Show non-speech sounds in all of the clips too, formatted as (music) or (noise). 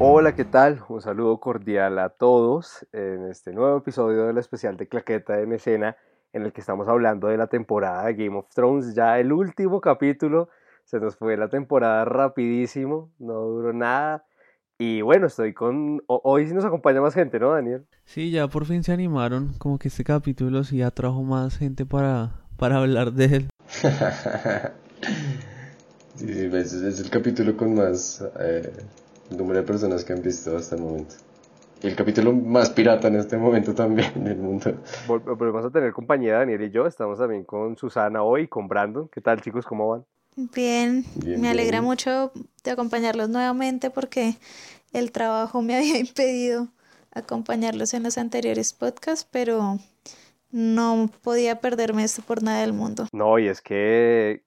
Hola, ¿qué tal? Un saludo cordial a todos en este nuevo episodio del especial de Claqueta en Escena, en el que estamos hablando de la temporada de Game of Thrones, ya el último capítulo. Se nos fue la temporada rapidísimo, no duró nada. Y bueno, estoy con... Hoy sí nos acompaña más gente, ¿no, Daniel? Sí, ya por fin se animaron, como que este capítulo sí atrajo más gente para, para hablar de él. (laughs) sí, es, el capítulo con más... Eh número de personas que han visto hasta el momento. Y el capítulo más pirata en este momento también (laughs) en el mundo. Volvemos a tener compañía, Daniel y yo. Estamos también con Susana hoy, con Brandon. ¿Qué tal, chicos? ¿Cómo van? Bien, me alegra mucho de acompañarlos nuevamente porque el trabajo me (laughs) había impedido acompañarlos en los anteriores podcasts, pero no podía perderme esto por nada del mundo. No, y es que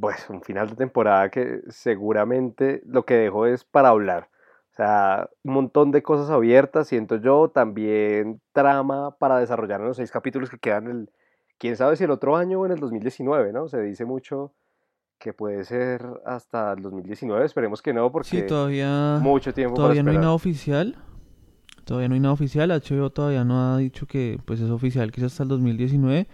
pues un final de temporada que seguramente lo que dejó es para hablar. O sea, un montón de cosas abiertas, siento yo, también trama para desarrollar en los seis capítulos que quedan, el, quién sabe si el otro año o en el 2019, ¿no? Se dice mucho que puede ser hasta el 2019, esperemos que no, porque sí, todavía, mucho tiempo todavía no hay nada oficial, todavía no hay nada oficial, HBO todavía no ha dicho que pues es oficial que es hasta el 2019,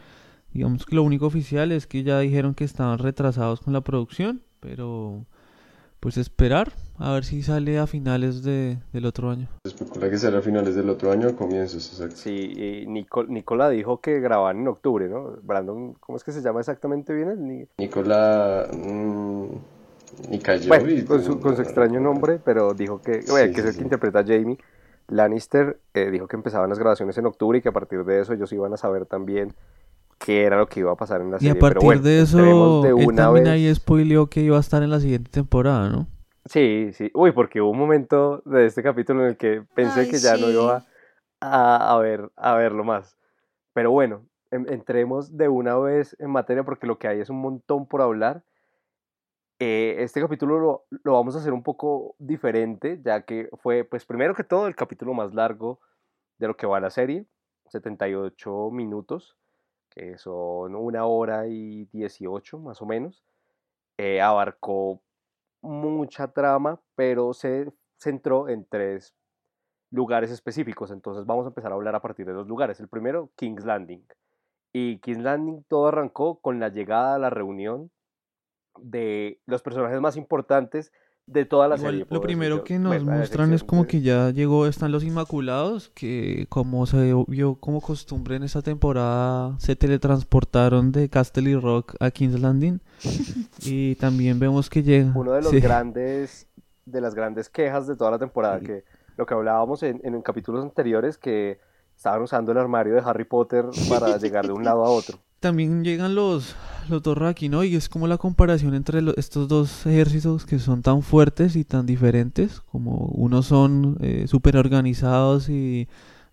Digamos que lo único oficial es que ya dijeron que estaban retrasados con la producción, pero pues esperar a ver si sale a finales de, del otro año. Se especula que sale a finales del otro año o comienzos, exacto. Sí, y Nicola dijo que grababan en octubre, ¿no? Brandon, ¿cómo es que se llama exactamente bien? Nicola... Mmm, bueno, con, su, con su extraño nombre, pero dijo que, que es el que interpreta a Jamie. Lannister eh, dijo que empezaban las grabaciones en octubre y que a partir de eso ellos iban a saber también qué era lo que iba a pasar en la serie. Y a partir de eso, de él también ahí spoileó que iba a estar en la siguiente temporada, ¿no? Sí, sí. Uy, porque hubo un momento de este capítulo en el que pensé que ya no iba a, a, ver, a verlo más. Pero bueno, entremos de una vez en materia porque lo que hay es un montón por hablar. Eh, este capítulo lo, lo, vamos a hacer un poco diferente, ya que fue, pues primero que todo, el capítulo más largo de lo que va la serie, 78 minutos son una hora y 18 más o menos. Eh, abarcó mucha trama, pero se centró en tres lugares específicos. Entonces vamos a empezar a hablar a partir de dos lugares. El primero, King's Landing. Y King's Landing todo arrancó con la llegada a la reunión de los personajes más importantes de toda la serie. Lo primero que nos muestran es como que ya llegó, están los Inmaculados, que como se vio como costumbre en esta temporada, se teletransportaron de Castle y Rock a King's Landing. (laughs) y también vemos que llega. Uno de los grandes, de las grandes quejas de toda la temporada, que lo que hablábamos en, en capítulos anteriores, que estaban usando el armario de Harry Potter para llegar de un lado a otro. También llegan los, los Raki, ¿no? Y es como la comparación entre estos dos ejércitos que son tan fuertes y tan diferentes, como unos son eh, súper organizados y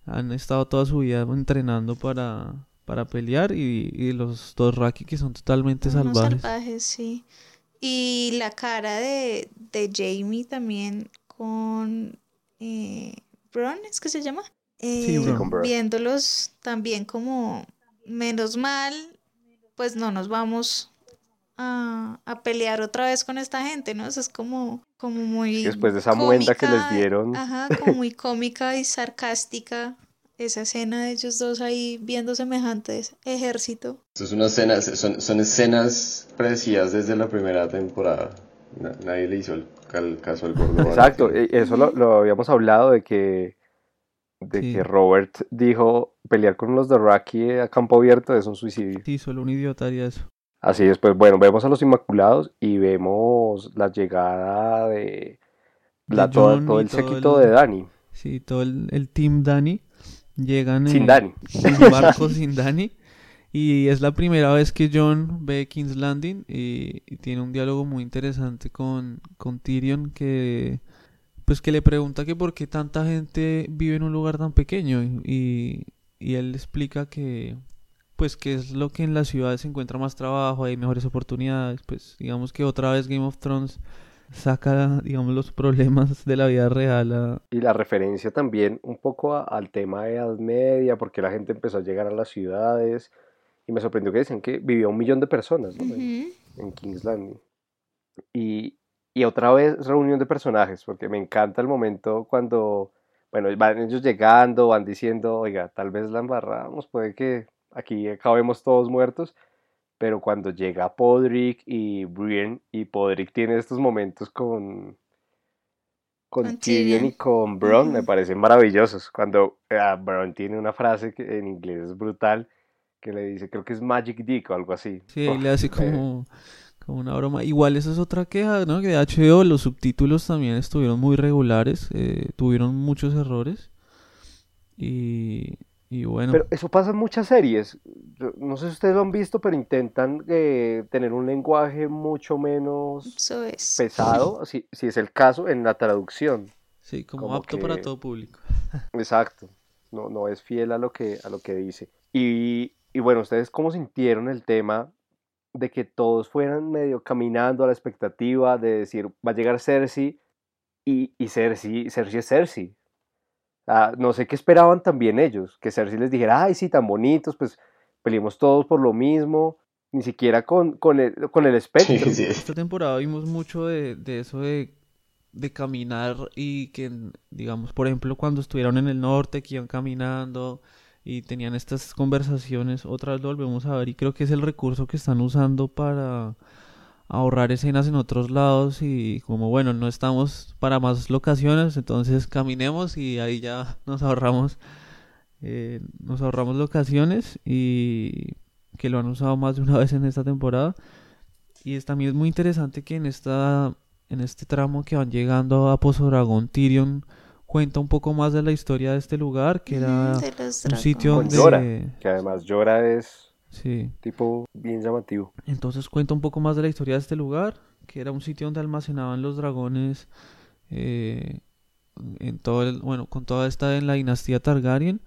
han estado toda su vida entrenando para, para pelear y, los dos Raki que son totalmente salvajes. salvajes, sí. Y la cara de, de Jamie también con eh, Bron, ¿es que se llama? sí, eh, Viéndolos también como menos mal, pues no nos vamos a, pelear otra vez con esta gente, ¿no? Eso es como, como muy... Después de esa muenda que les dieron. Ajá, como muy cómica y sarcástica esa escena de ellos dos ahí viendo semejantes ejército. es una escena, son, son escenas predecidas desde la primera temporada. Nadie le hizo el, caso al gordo. Exacto, e, eso lo, lo, habíamos hablado de que de que Robert dijo pelear con los de Rocky a campo abierto es un suicidio. Sí, solo un idiota haría eso. Así es, pues bueno, vemos a los Inmaculados y vemos la llegada de, la, todo, el séquito de Dani. Sí, todo el, team Dani. Llegan sin Dani. En barco sin Dani. Y es la primera vez que John ve King's Landing y, y tiene un diálogo muy interesante con, con Tyrion que pues que le pregunta que por qué tanta gente vive en un lugar tan pequeño y, y él explica que pues que es lo que en las ciudades se encuentra más trabajo, hay mejores oportunidades, pues digamos que otra vez Game of Thrones saca, digamos, los problemas de la vida real. Y la referencia también un poco al tema de Edad Media, porque la gente empezó a llegar a las ciudades. Y me sorprendió que decían que vivía un millón de personas en, en King's Landing. Y, y otra vez reunión de personajes, porque me encanta el momento cuando, bueno, van ellos llegando, van diciendo, oiga, tal vez la embarramos, puede que aquí acabemos todos muertos, pero cuando llega Podrick y Brienne, y Podrick tiene estos momentos con, con, Tyrion y con Bron, me parecen maravillosos. Cuando uh, Bron tiene una frase que en inglés es brutal, que le dice, creo que es Magic Dick o algo así. Sí, le hace como... Como una broma. Igual esa es otra queja, ¿no? Que de HBO los subtítulos también estuvieron muy regulares, eh, tuvieron muchos errores. Y, y, bueno. Pero eso pasa en muchas series. No sé si ustedes lo han visto, pero intentan eh, tener un lenguaje mucho menos pesado, (laughs) si, si, es el caso, en la traducción. Sí, como, apto para todo público. (laughs) Exacto. No, no es fiel a lo que, a lo que dice. Y, y bueno, ¿ustedes cómo sintieron el tema de que todos fueran medio caminando a la expectativa de decir, va a llegar Cersei y, y Cersei, Cersei es Cersei. no sé qué esperaban también ellos, que Cersei les dijera, ay, sí, tan bonitos, pues peleemos todos por lo mismo, ni siquiera con, con, el, con el (laughs) espectro. Esta temporada vimos mucho de, de eso de, de, caminar y que, digamos, por ejemplo, cuando estuvieron en el norte, que iban caminando, y tenían estas conversaciones, otra vez lo volvemos a ver y creo que es el recurso que están usando para ahorrar escenas en otros lados y como bueno, no estamos para más locaciones, entonces caminemos y ahí ya (laughs) nos ahorramos eh, nos ahorramos locaciones y que lo han usado más de una (laughs) vez en esta temporada. Y es, también es muy interesante que en esta en este tramo que van llegando a Pozo Dragón Tyrion cuenta un poco más de la historia de este lugar, que era un sitio donde... Llora, que además Llora es sí. tipo bien llamativo. Entonces cuenta un poco más de la historia de este lugar, que era un sitio donde almacenaban los dragones eh, en todo el, bueno, con toda esta en la dinastía Targaryen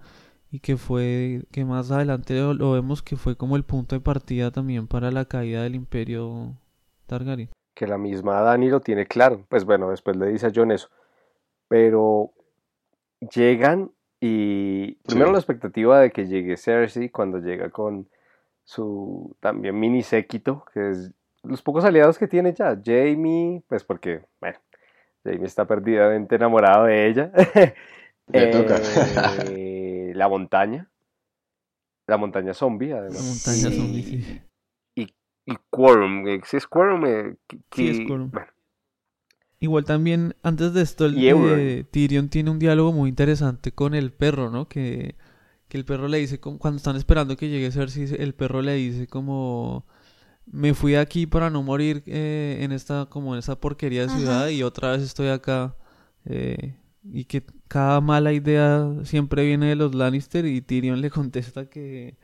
y que fue que más adelante lo, vemos que fue como el punto de partida también para la caída del imperio Targaryen. Que la misma Dani lo tiene claro, pues bueno, después le dice a Jon eso, pero llegan y primero la expectativa de que llegue Cersei cuando llega con su también mini séquito, que es los pocos aliados que tiene ya, Jamie, pues porque, bueno, Jamie está perdidamente enamorado de ella. (laughs) Eh, la montaña, la montaña zombie, además. La montaña zombie, sí. Y, y Quorum, ¿sí es Quorum? Eh, sí, es Quorum. Bueno, Igual también, antes de esto, el, Tyrion tiene un diálogo muy interesante con el perro, ¿no? Que, que el perro le dice, cuando están esperando que llegue Cersei, el perro le dice como, me fui aquí para no morir eh, en esta, como en esa porquería de ciudad y otra vez estoy acá. Eh, y que cada mala idea siempre viene de los Lannister y Tyrion le contesta que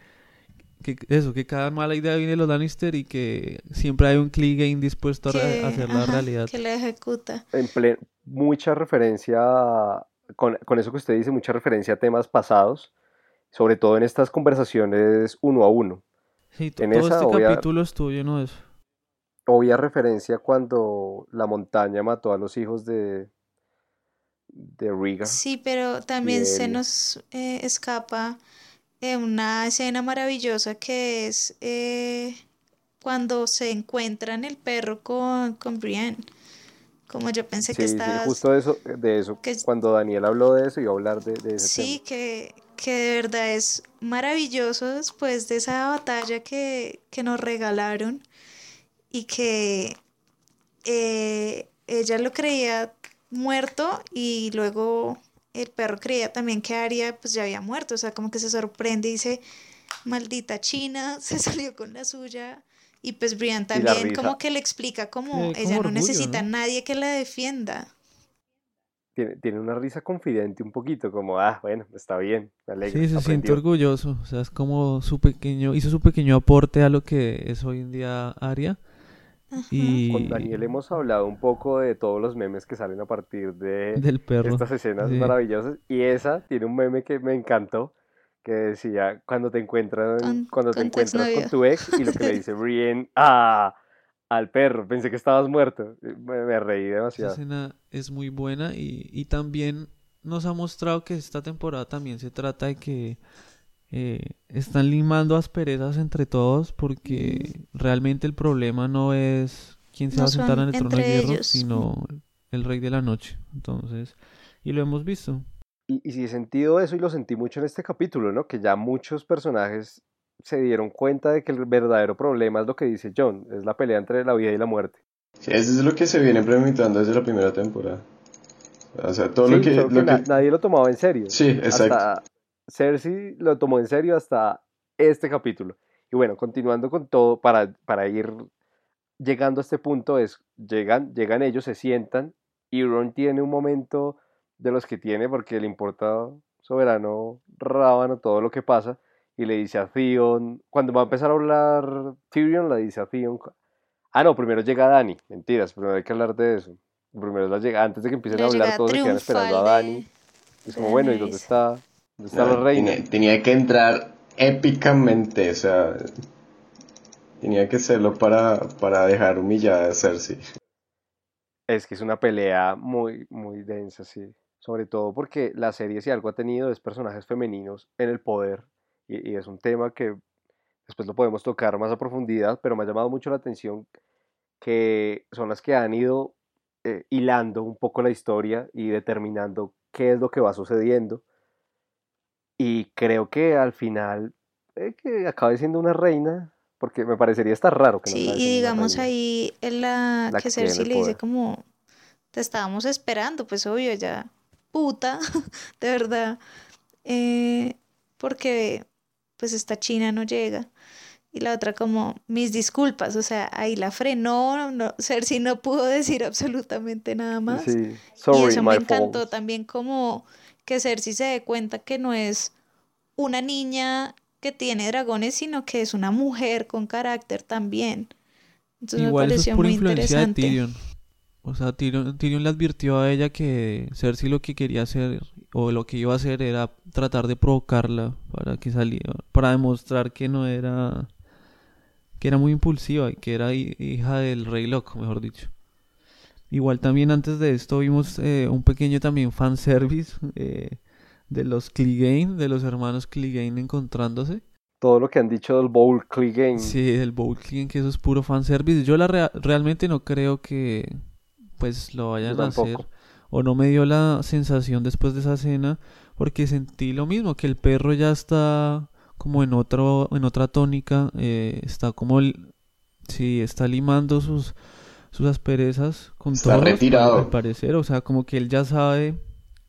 que eso, que cada mala idea viene de los Lannister y que siempre hay un Clegane dispuesto a hacer la realidad. Que le ejecuta. En mucha referencia, con, con, eso que usted dice, mucha referencia a temas pasados, sobre todo en estas conversaciones uno a uno. Sí, en todo este capítulo estuvo lleno de eso. Obvia referencia cuando la montaña mató a los hijos de, de Riga. Sí, pero también se nos eh, escapa una escena maravillosa que es eh, cuando se encuentran el perro con, con Brienne. Como yo pensé que estaba... Sí, justo eso, de eso. cuando Daniel habló de eso, iba a hablar de, de ese sí, que, que de verdad es maravilloso después de esa batalla que, que nos regalaron y que eh, ella lo creía muerto y luego el perro creía también que Aria pues ya había muerto, o sea, como que se sorprende y dice, maldita China, (laughs) se salió con la suya. Y pues Brian también como que le explica como ella no necesita a nadie que la defienda. Tiene, tiene, una risa confidente un poquito, como, ah, bueno, está bien, me alegro. Sí, se siente orgulloso, o sea, es como su pequeño, hizo su pequeño aporte a lo que es hoy en día Aria. Y... Con Daniel hemos hablado un poco de todos los memes que salen a partir de Del perro. estas escenas maravillosas. Y esa tiene un meme que me encantó, que decía, cuando te encuentras, cuando te encuentras con tu ex, y lo que le dice Brienne a, al perro, pensé que estabas muerto. Me, reí demasiado. Esa escena es muy buena y, y, también nos ha mostrado que esta temporada también se trata de que eh, están limando asperezas entre todos porque realmente el problema no es quién se va a sentar en el trono de hierro, sino el rey de la noche. Entonces, y lo hemos visto. Y, y sí he sentido eso y lo sentí mucho en este capítulo, ¿no? Que ya muchos personajes se dieron cuenta de que el verdadero problema es lo que dice John, es la pelea entre la vida y la muerte. Sí, eso es lo que se viene implementando desde la primera temporada. O sea, todo lo, que, nadie lo tomaba en serio. Sí, exacto. Hasta Cersei lo tomó en serio hasta este capítulo. Y bueno, continuando con todo, para, para ir llegando a este punto, es llegan, llegan ellos, se sientan, y Ron tiene un momento de los que tiene, porque le importa soberano rábano todo lo que pasa, y le dice a Theon, cuando va a empezar a hablar Tyrion, le dice a Theon, ah no, primero llega Dani, mentiras, primero hay que hablar de eso, primero la llega, antes de que empiecen a hablar todos se quedan esperando a Dani, es como bueno, ¿y dónde está, dónde está la reina? Tenía, que entrar épicamente, o sea, tenía que serlo para, para dejar humillada a Cersei. Es que es una pelea muy, muy densa, sí. Sobre todo porque la serie, si algo ha tenido, es personajes femeninos en el poder y, es un tema que después lo podemos tocar más a profundidad, pero me ha llamado mucho la atención que son las que han ido eh, hilando un poco la historia y determinando qué es lo que va sucediendo. Y creo que al final eh, que acabe siendo una reina, porque me parecería estar raro que Sí, y digamos ahí en la, que, Cersei le dice como te estábamos esperando, pues obvio, ya puta, (laughs) de verdad. Eh, porque pues esta china no llega. Y la otra como, mis disculpas, o sea, ahí la frenó, no, Cersei no pudo decir absolutamente nada más. y eso me encantó también como que Cersei se dé cuenta que no es una niña que tiene dragones, sino que es una mujer con carácter también. Entonces Igual me pareció es por muy influencia interesante. De Tyrion. O sea, Tyrion, Tyrion, le advirtió a ella que Cersei lo que quería hacer o lo que iba a hacer era tratar de provocarla para que saliera, para demostrar que no era, que era muy impulsiva y que era hija del rey loco, mejor dicho. Igual también antes de esto vimos eh, un pequeño también fanservice eh, de los Clegane, de los hermanos Clegane encontrándose. Todo lo que han dicho del Bowl Clegane. Sí, del Bowl Clegane, que eso es puro fanservice. Yo la realmente no creo que pues lo vayan a hacer. O no me dio la sensación después de esa cena, porque sentí lo mismo, que el perro ya está como en otro, en otra tónica, eh, está como el, sí, está limando sus, sus asperezas con está retirado. al parecer, o sea, como que él ya sabe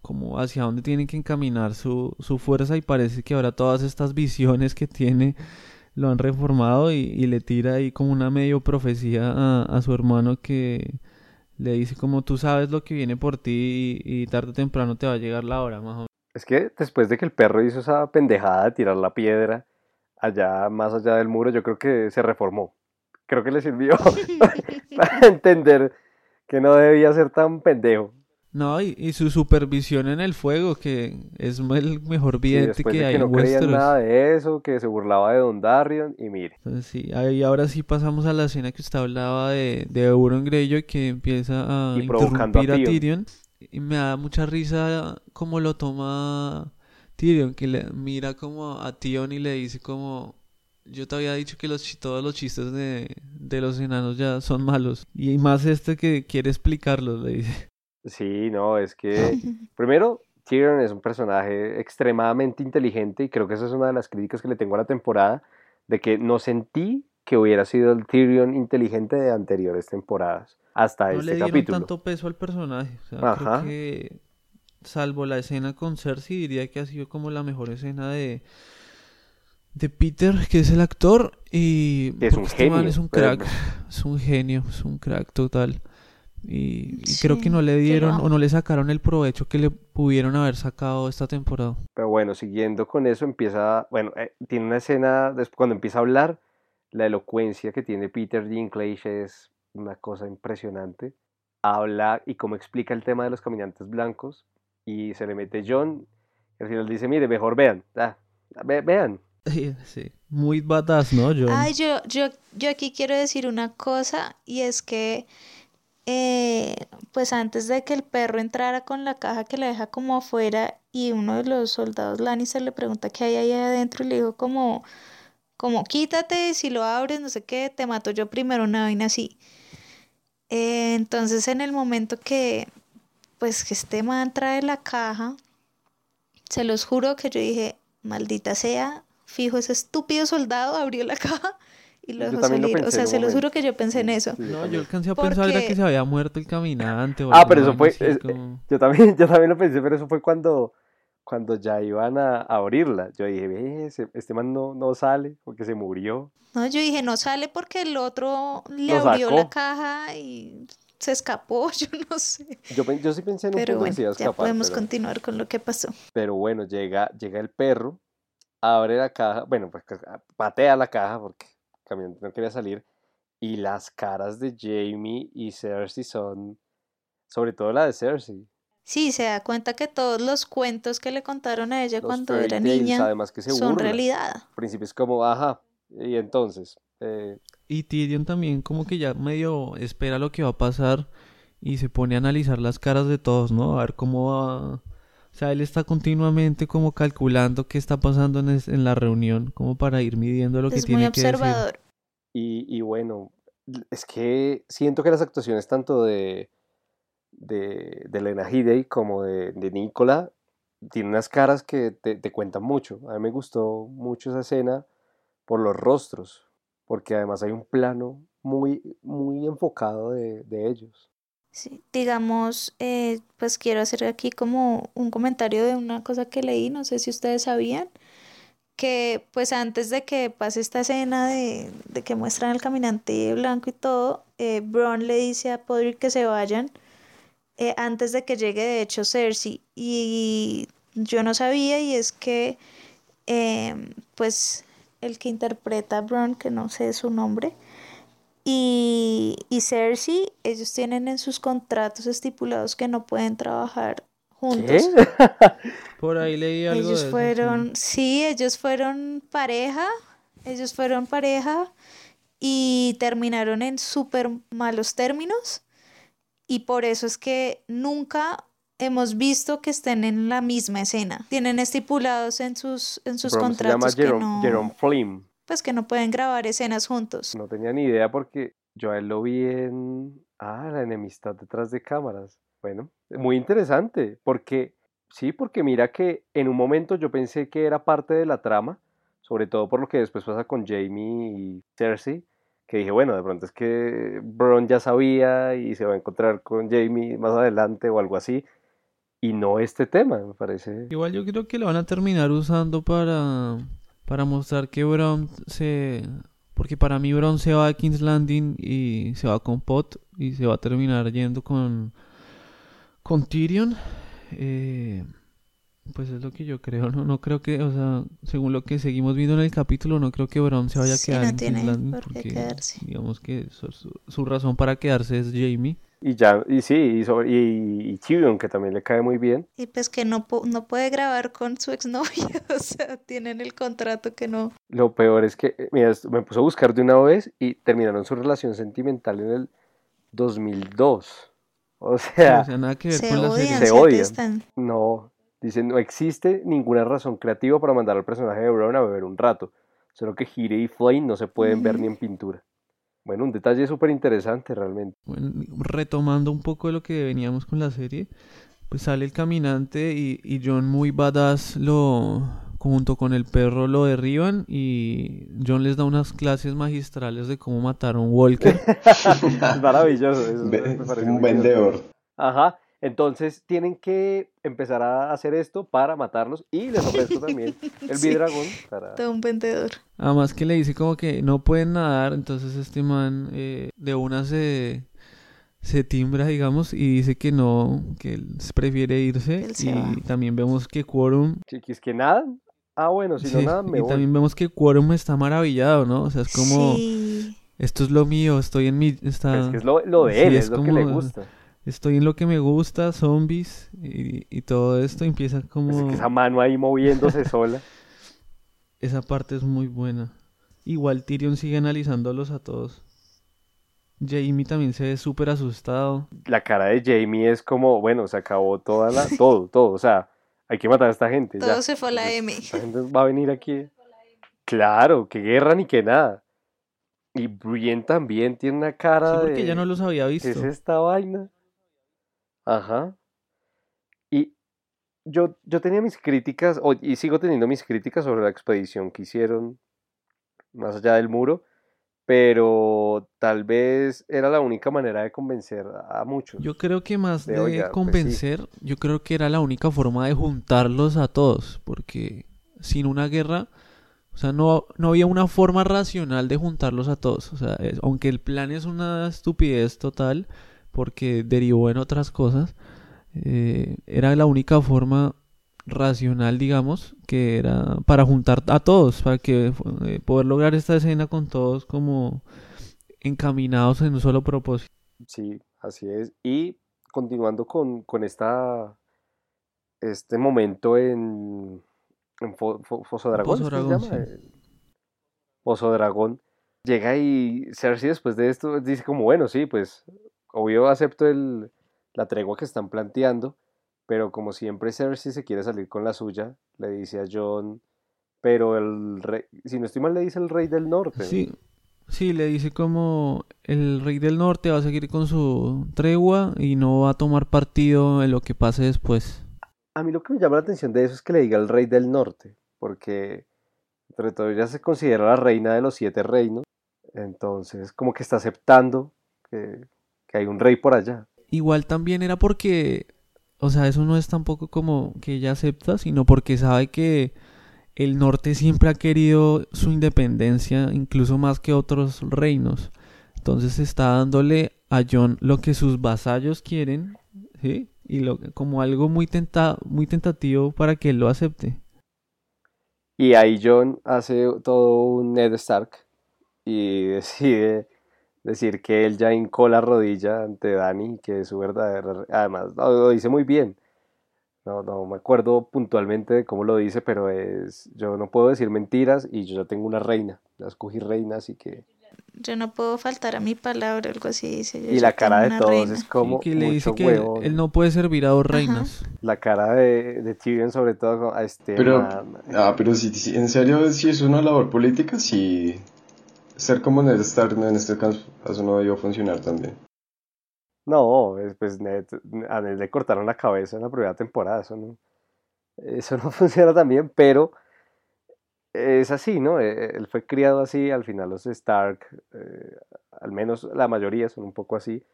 como hacia dónde tiene que encaminar su, su fuerza y parece que ahora todas estas visiones que tiene lo han reformado y, y le tira ahí como una medio profecía a, a su hermano que le dice como tú sabes lo que viene por ti y, tarde o temprano te va a llegar la hora, más o menos. Es que después de que el perro hizo esa pendejada de tirar la piedra allá más allá del muro, yo creo que se reformó. Creo que le sirvió (laughs) (laughs) para entender que no debía ser tan pendejo. No, y, su supervisión en el fuego, que es el mejor vidente que, hay que no creía nada de eso, que se burlaba de Don Darion, y mire. Entonces, sí, ahí ahora sí pasamos a la escena que usted hablaba de, de Euron Greyjoy, que empieza a interrumpir a, Tyrion. Y me da mucha risa cómo lo toma Tyrion, que le mira como a Tyrion y le dice como... Yo te había dicho que los, todos los chistes de, de los enanos ya son malos. Y más este que quiere explicarlos, le dice. Sí, no, es que (laughs) primero Tyrion es un personaje extremadamente inteligente y creo que esa es una de las críticas que le tengo a la temporada, de que no sentí que hubiera sido el Tyrion inteligente de anteriores temporadas hasta no este le dieron tanto peso al personaje, o sea, creo que salvo la escena con Cersei diría que ha sido como la mejor escena de de Peter, que es el actor y es un este genio, es un crack, es un genio, es un crack total. Y, creo que no le dieron o no le sacaron el provecho que le pudieron haber sacado esta temporada. Pero bueno, siguiendo con eso, empieza, bueno, eh, tiene una escena, cuando empieza a hablar, la elocuencia que tiene Peter Dinklage es una cosa impresionante. Habla y cómo explica el tema de los caminantes blancos y se le mete John y al final dice, mire, mejor vean, ah, vean. (laughs) Sí, muy badass, ¿no? Ay, yo, yo, yo aquí quiero decir una cosa y es que eh, pues antes de que el perro entrara con la caja que la deja como afuera y uno de los soldados Lannister le pregunta qué hay ahí adentro y le dijo como, como quítate, si lo abres, no sé qué, te mato yo primero, una vaina así. Eh, entonces en el momento que pues que este man trae la caja, se los juro que yo dije, maldita sea, fijo, ese estúpido soldado abrió la (laughs) caja y lo dejó salir. O sea, se los juro que yo pensé en eso. no, yo alcancé a pensar que se había muerto el caminante. ah, pero eso fue. yo, también, yo también lo pensé, pero eso fue cuando, cuando ya iban a, abrirla. Yo dije, ve, este man no, no sale porque se murió. No, yo dije, no sale porque el otro le abrió la caja y se escapó, (laughs) yo no sé. Yo, yo sí pensé en un pero bueno, ya podemos continuar con lo que pasó. Pero bueno, llega, llega el perro, abre la caja, bueno, pues patea la caja porque caminante no quería salir. Y las caras de Jamie y Cersei son, sobre todo la de Cersei. Sí, se da cuenta que todos los cuentos que le contaron a ella cuando era niña además que se son realidad. Al principio es como, ajá, y entonces... Eh... Y Tyrion también como que ya medio espera lo que va a pasar y se pone a analizar las caras de todos, ¿no? A ver cómo va... O sea, él está continuamente como calculando qué está pasando en, en la reunión, como para ir midiendo lo que tiene que decir. observador. Y, y bueno, es que siento que las actuaciones tanto de, de, de Lena Headey como de, de Nicola tienen unas caras que te, te, cuentan mucho. A mí me gustó mucho esa escena por los rostros, porque además hay un plano muy, muy enfocado de, de ellos. Sí, digamos, eh, pues quiero hacer aquí como un comentario de una cosa que leí, no sé si ustedes sabían, que pues antes de que pase esta escena de, de que muestran al caminante blanco y todo, eh, Bron le dice a Podrick que se vayan eh, antes de que llegue de hecho Cersei. Y yo no sabía y es que em, pues el que interpreta a Bron, que no sé su nombre, y, y Cersei, ellos tienen en sus contratos estipulados que no pueden trabajar juntos. (laughs) Por ahí leí algo. Ellos fueron, sí. ellos fueron pareja, ellos fueron pareja y terminaron en súper malos términos y por eso es que nunca hemos visto que estén en la misma escena. Tienen estipulados en sus, en sus contratos se llama Jerome, Flynn. Pues que no pueden grabar escenas juntos. No tenía ni idea porque yo a él lo vi en... Ah, la enemistad detrás de cámaras. Bueno, muy interesante, porque sí, porque mira que en un momento yo pensé que era parte de la trama, sobre todo por lo que después pasa con Jamie y Cersei, que dije, bueno, de pronto es que Bron ya sabía y se va a encontrar con Jamie más adelante o algo así, y no este tema, me parece. Igual yo creo que lo van a terminar usando para, para mostrar que Bron se... Porque para mí Bron se va a King's Landing y se va con Pot y se va a terminar yendo con, con Tyrion. Eh, pues es lo que yo creo, ¿no? No creo que, o sea, según lo que seguimos viendo en el capítulo, no creo que Bron se vaya a quedar en King's porque digamos que su, razón para quedarse es Jamie. Y ya, y sí, y, sobre, y, Tyrion, que también le cae muy bien. Y pues que no, no puede grabar con su exnovia, (laughs) o sea, tienen el contrato que no. Lo peor es que, eh, mira, me puso a buscar de una vez y terminaron su relación sentimental en el 2002. O sea, nada que ver se con odian, Se odian. No, dicen, no existe ninguna razón creativa para mandar al personaje de Brown a beber un rato, solo que Gire y Flame no se pueden ver ni en pintura. Bueno, un detalle súper interesante realmente. Bueno, retomando un poco de lo que veníamos con la serie, pues sale el caminante y, y John muy badass lo junto con el perro lo derriban y John les da unas clases magistrales de cómo matar a un Walker. (laughs) es maravilloso. un vendedor. Ajá. Entonces tienen que empezar a hacer esto para matarlos y les ofrezco también (laughs) el sí. bidragón para... Todo un vendedor. Además que le dice como que no pueden nadar, entonces este man eh, de una se, se timbra, digamos, y dice que no, que él prefiere irse. y también vemos que Quorum... Chiquis, que nada. Ah, bueno, si no nada, me Y también vemos que Quorum está maravillado, ¿no? O sea, es como... Esto es lo mío, estoy en mi... Está... Es que es lo, de él, es, lo que le gusta estoy en lo que me gusta, zombies y, y todo esto empieza como... Es que esa mano ahí moviéndose (laughs) sola. esa parte es muy buena. Igual Tyrion sigue analizándolos a todos. Jamie también se ve súper asustado. La cara de Jamie es como, bueno, se acabó toda la, todo, todo, o sea, hay que matar a esta gente. Todo se fue a la M. Esta gente va a venir aquí. Claro, que guerra ni que nada. Y Brienne también tiene una cara sí, porque de... ya no los había visto. ¿Qué es esta vaina? Ajá. Y yo, yo tenía mis críticas, y sigo teniendo mis críticas sobre la expedición que hicieron más allá del muro, pero tal vez era la única manera de convencer a muchos. Yo creo que más de, pues convencer, yo creo que era la única forma de juntarlos a todos, porque sin una guerra, o sea, no, no había una forma racional de juntarlos a todos. O sea, aunque el plan es una estupidez total, porque derivó en otras cosas, eh, era la única forma racional, digamos, que era para juntar a todos, para que eh, poder lograr esta escena con todos como encaminados en un solo propósito. Sí, así es. Y continuando con, con esta este momento en, en Foso Dragón, Pozo Dragón, Pozo Dragón, llega y Cersei después de esto dice como, bueno, sí, pues obvio acepto el, la tregua que están planteando, pero como siempre Cersei se quiere salir con la suya, le dice a John, pero el rey, si no estoy mal le dice el rey del norte. Sí, sí, le dice como el rey del norte va a seguir con su tregua y no va a tomar partido en lo que pase después. A mí lo que me llama la atención de eso es que le diga el rey del norte, porque entre todo ella se considera la reina de los siete reinos, entonces como que está aceptando que, que hay un rey por allá. Igual también era porque o sea, eso no es tampoco como que ella acepta, sino porque sabe que el norte siempre ha querido su independencia, incluso más que otros reinos. Entonces está dándole a John lo que sus vasallos quieren, ¿sí? Y lo, como algo muy, tenta, muy tentativo para que él lo acepte. Y ahí John hace todo un Ned Stark y (laughs) decide decir que él ya hincó la rodilla ante Dani, que es su verdadera... Además, lo, dice muy bien. No, no me acuerdo puntualmente de cómo lo dice, pero es... Yo no puedo decir mentiras y yo ya tengo una reina. La escogí reina, así que... Yo no puedo faltar a mi palabra, algo así dice. y la cara de todos es como... que le dice que él, no puede servir a dos reinas. La cara de, de Tyrion sobre todo a este... Pero, ah, pero si, en serio, si es una labor política, si ser como Ned Stark en este caso, no debió funcionar también. No, pues Ned, a Ned le cortaron la cabeza en la primera temporada, eso no, eso no (laughs) funciona tan bien, pero es así, ¿no? E, él fue criado así, al final los Stark, eh, al menos la mayoría son un poco así.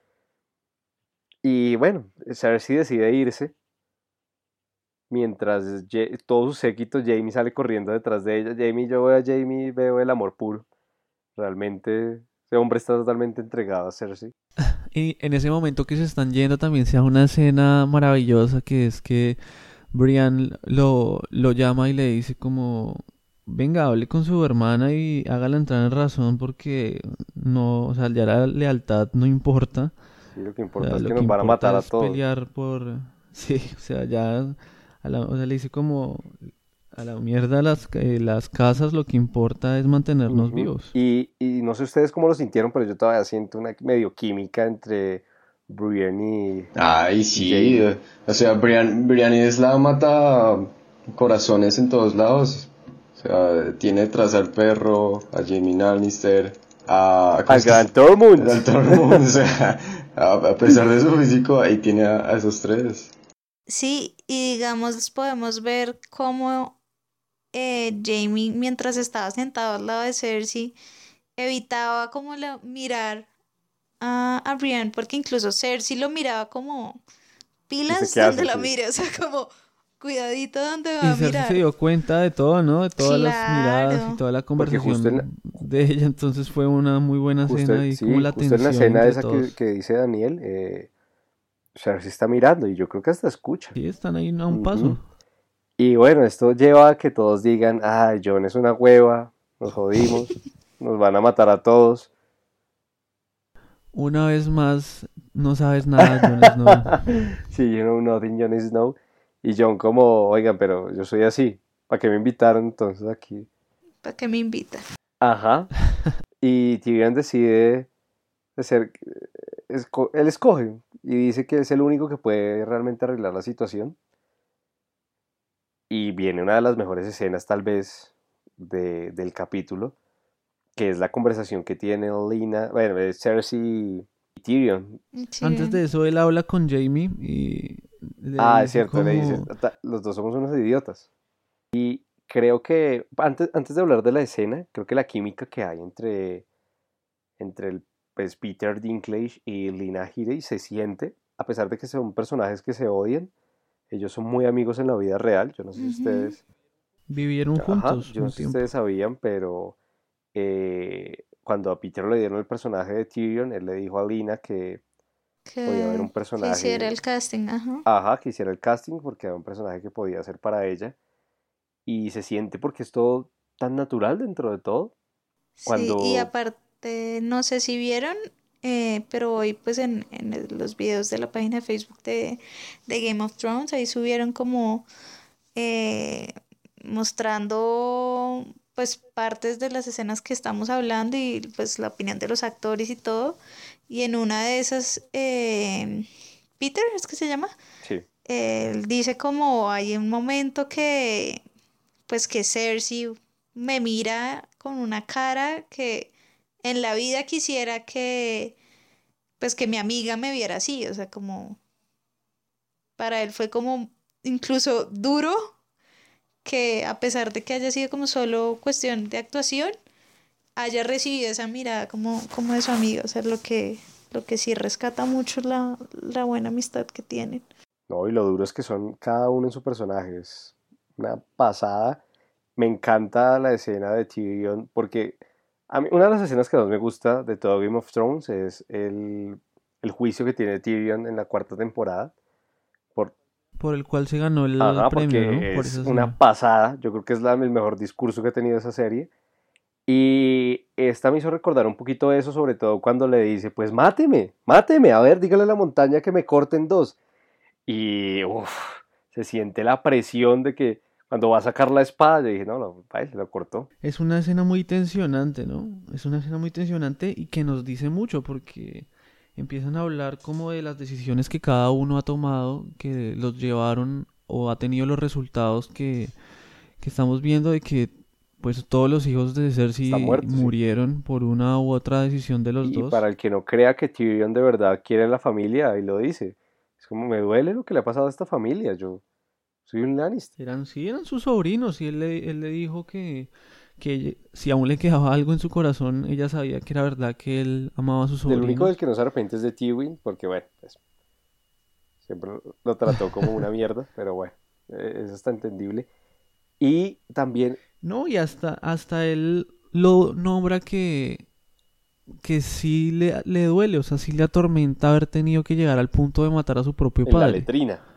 Y bueno, Cersei decide irse, mientras todo su séquito, Jamie sale corriendo detrás de ella. Jamie, yo veo a Jamie, veo el amor puro. Realmente ese hombre está totalmente entregado a Cersei. (laughs) Y en ese momento que se están yendo también se da una escena maravillosa que es que Brian lo, lo llama y le dice como venga, hable con su hermana y hágala entrar en razón porque no, o sea, ya la lealtad no importa. Sí, lo que importa es que nos van a matar a todos. pelear por (laughs) sí, o sea, ya o sea, le dice como a la mierda las, eh, las casas, lo que importa es mantenernos vivos. Y, y, no sé ustedes cómo lo sintieron, pero yo todavía siento una medio química entre Brian y... Ay, sí, o sea, Brian, Brian es la mata corazones en todos lados. O sea, tiene detrás al perro, a Jamie Lannister, a... Al Gran Tormund. O sea, (laughs) a, pesar de su físico, ahí tiene a esos tres. Sí, y digamos podemos ver cómo eh, Jamie, mientras estaba sentado al lado de Cersei, evitaba como la, mirar a, a Brienne, porque incluso Cersei lo miraba como pilas donde la mire, o sea, como cuidadito donde va a mirar. se dio cuenta de todo, ¿no? De todas las miradas y toda la conversación de ella, entonces fue una muy buena escena y como la tensión en la escena esa que, que, dice Daniel, eh, Cersei está mirando y yo creo que hasta escucha. Sí, están ahí a un paso. Y bueno, esto lleva a que todos digan, ah, John es una hueva, nos jodimos, (laughs) nos van a matar a todos. Una vez más, no sabes nada, Jon Snow. (laughs) sí, you know nothing, Jon Snow. Y John como, oigan, pero yo soy así, ¿para qué me invitaron entonces aquí? ¿Para qué me invita? Ajá. (laughs) Y Tyrion decide ser, él escoge y dice que es el único que puede realmente arreglar la situación. Y viene una de las mejores escenas tal vez del capítulo, que es la conversación que tiene Lina, bueno, Cersei y Tyrion. Antes de eso él habla con Jamie y... ah, es cierto, le dice, los dos somos unos idiotas. Y creo que, antes, antes de hablar de la escena, creo que la química que hay entre, entre el, pues, Peter Dinklage y Lina Headey se siente, a pesar de que son personajes que se odian, ellos son muy amigos en la vida real, yo no sé si ustedes... Vivieron juntos. yo no sé si ustedes sabían, pero eh, cuando a Peter le dieron el personaje de Tyrion, él le dijo a Lina que, podía haber un personaje... Que hiciera el casting, ajá. Ajá, que hiciera el casting porque era un personaje que podía ser para ella. Y se siente porque es todo tan natural dentro de todo. Cuando... Sí, y aparte, no sé si vieron, eh, pero hoy pues en, en, los videos de la página de Facebook de, de Game of Thrones, ahí subieron como eh, mostrando pues partes de las escenas que estamos hablando y pues la opinión de los actores y todo. Y en una de esas, eh, Peter, ¿es que se llama? Sí. Él dice como hay un momento que pues que Cersei me mira con una cara que en la vida quisiera que, pues que mi amiga me viera así, o sea, como, para él fue como incluso duro que a pesar de que haya sido como solo cuestión de actuación, haya recibido esa mirada como, como de su amiga, o sea, lo que, lo que sí rescata mucho la, la buena amistad que tienen. No, y lo duro es que son cada uno en su personaje, es una pasada. Me encanta la escena de Tyrion porque a mí, una de las escenas que más me gusta de todo Game of Thrones es el, juicio que tiene Tyrion en la cuarta temporada. Por, por el cual se ganó el premio. Es una pasada. Yo creo que es la, el mejor discurso que ha tenido esa serie. Y esta me hizo recordar un poquito eso, sobre todo cuando le dice, pues máteme, máteme, a ver, dígale a la montaña que me corten dos. Y se siente la presión de que cuando va a sacar la espada, yo dije, no, lo, cortó. Es una escena muy tensionante, ¿no? Es una escena muy tensionante y que nos dice mucho porque empiezan a hablar como de las decisiones que cada uno ha tomado, que los llevaron o ha tenido los resultados que, que estamos viendo de que pues todos los hijos de Cersei murieron por una u otra decisión de los dos. Y para el que no crea que Tyrion de verdad quiere la familia, y lo dice. Es como me duele lo que le ha pasado a esta familia. Yo soy un Lannister. Eran, sí, eran sus sobrinos y él le, él le dijo que, que si aún le quedaba algo en su corazón, ella sabía que era verdad que él amaba a sus sobrinos. El único del que no se arrepiente es de Tywin, porque bueno, pues, siempre lo trató como una (laughs) mierda, pero bueno, eso está entendible. Y también... No, y hasta, hasta él lo nombra que, que sí le, le duele, o sea, sí le atormenta haber tenido que llegar al punto de matar a su propio padre. La letrina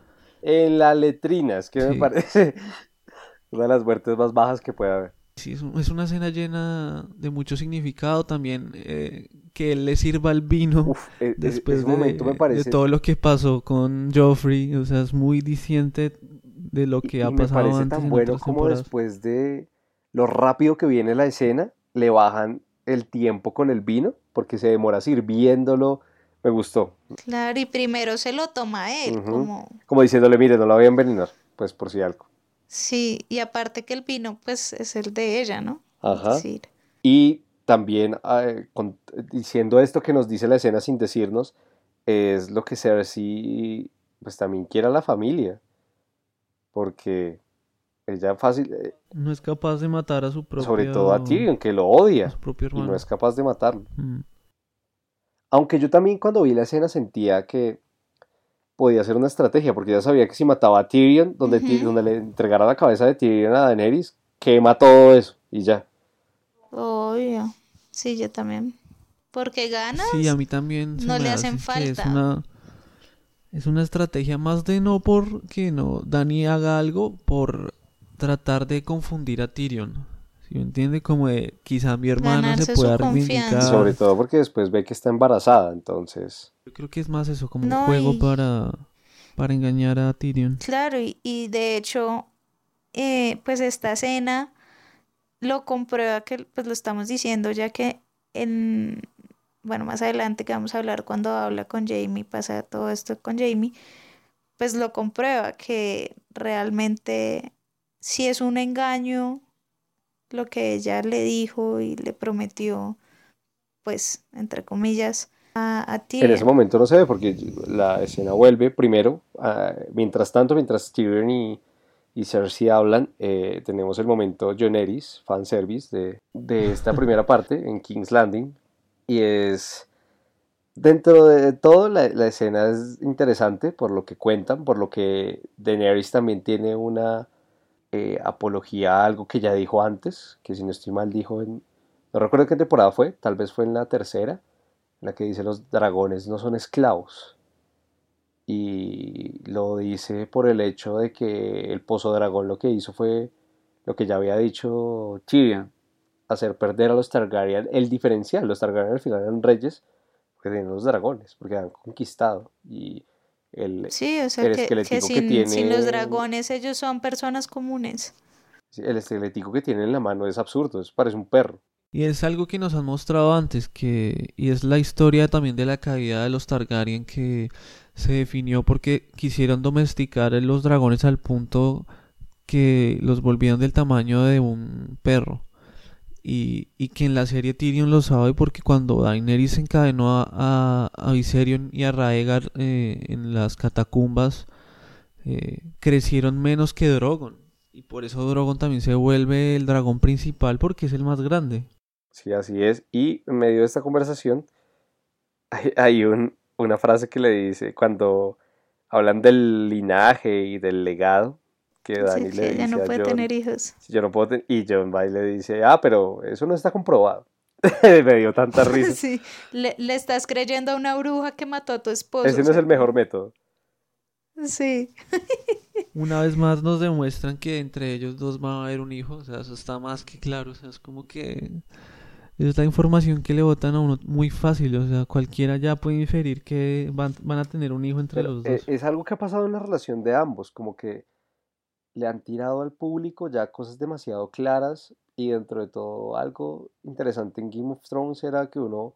en la letrina, es que me parece (laughs) una de las muertes más bajas que puede haber. Sí, es, una escena llena de mucho significado también, eh, que él le sirva el vino e, e, después de, todo lo que pasó con Joffrey, o sea, es muy diciente de lo que ha pasado me parece tan bueno como después de lo rápido que viene la escena, le bajan el tiempo con el vino, porque se demora sirviéndolo, me gustó. Claro, y primero se lo toma él, como... Como diciéndole, mire, no la voy a envenenar, pues por si algo. Sí, y aparte que el vino, pues, es el de ella, ¿no? Ajá. Y también, diciendo esto que nos dice la escena sin decirnos, es lo que Cersei, pues también quiere a la familia. Porque ella fácil... Eh, no es capaz de matar a su propio... Sobre todo a Tyrion, que lo odia. su propio hermano. Y no es capaz de matarlo. Mm. Aunque yo también cuando vi la escena sentía que podía ser una estrategia, porque ya sabía que si mataba a Tyrion, donde, donde le entregara la cabeza de Tyrion a Daenerys, quema todo eso y ya. Obvio. Sí, yo también. Porque ganas. Sí, a mí también. no le hacen falta. Es una, es una estrategia más de no porque no Dani haga algo, por tratar de confundir a Tyrion. Me entiende, como de quizá mi hermana se pueda reivindicar. Sobre todo porque después ve que está embarazada, entonces. Yo creo que es más eso, como un juego para, para engañar a Tyrion. Claro, y, y de hecho, eh, pues esta escena lo comprueba que pues lo estamos diciendo ya que en bueno más adelante que vamos a hablar cuando habla con Jamie pasa todo esto con Jamie pues lo comprueba que realmente si es un engaño lo que ella le dijo y le prometió pues entre comillas a, ti. En ese momento no se ve porque la escena vuelve primero, mientras tanto, mientras Tyrion y, y Cersei hablan, eh, tenemos el momento John Eris, fanservice de, de esta (laughs) primera parte en King's Landing y es Dentro de todo, la, escena es interesante por lo que cuentan, por lo que Daenerys también tiene una eh, apología a algo que ya dijo antes, que si no estoy mal dijo en... No recuerdo qué temporada fue, tal vez fue en la tercera, en la que dice los dragones no son esclavos. Y lo dice por el hecho de que el pozo dragón lo que hizo fue lo que ya había dicho Tyrion, hacer perder a los Targaryen el diferencial. Los Targaryen al final eran reyes que tienen los dragones, porque han conquistado. Y el, sí, o sea, que, que, sin, sin, los dragones ellos son personas comunes. El esquelético que tiene en la mano es absurdo, es, parece un perro. Y es algo que nos han mostrado antes, que y es la historia también de la caída de los Targaryen que se definió porque quisieron domesticar los dragones al punto que los volvían del tamaño de un perro. Y, que en la serie Tyrion lo sabe porque cuando Daenerys encadenó a, a, Viserion y a Raegar eh, en las catacumbas eh, crecieron menos que Drogon y por eso Drogon también se vuelve el dragón principal porque es el más grande. Sí, así es. Y en medio de esta conversación (laughs) hay, hay un, una frase que le dice cuando hablan del linaje y del legado que Dani le dice no puede tener hijos. Yo no puedo y John Bay le dice, ah, pero eso no está comprobado. (laughs) Me dio tanta (laughs) risa. Sí, le, le, estás creyendo a una bruja que mató a tu esposo. Ese no es el mejor método. Sí. (laughs) Una vez más nos demuestran que entre ellos dos va a haber un hijo, o sea, eso está más que claro, o sea, es como que es la información que le botan a uno muy fácil, o sea, cualquiera ya puede inferir que van, van a tener un hijo entre los dos. Es, es algo que ha pasado en la relación de ambos, como que le han tirado al público ya cosas demasiado claras y dentro de todo algo interesante en Game of Thrones era que uno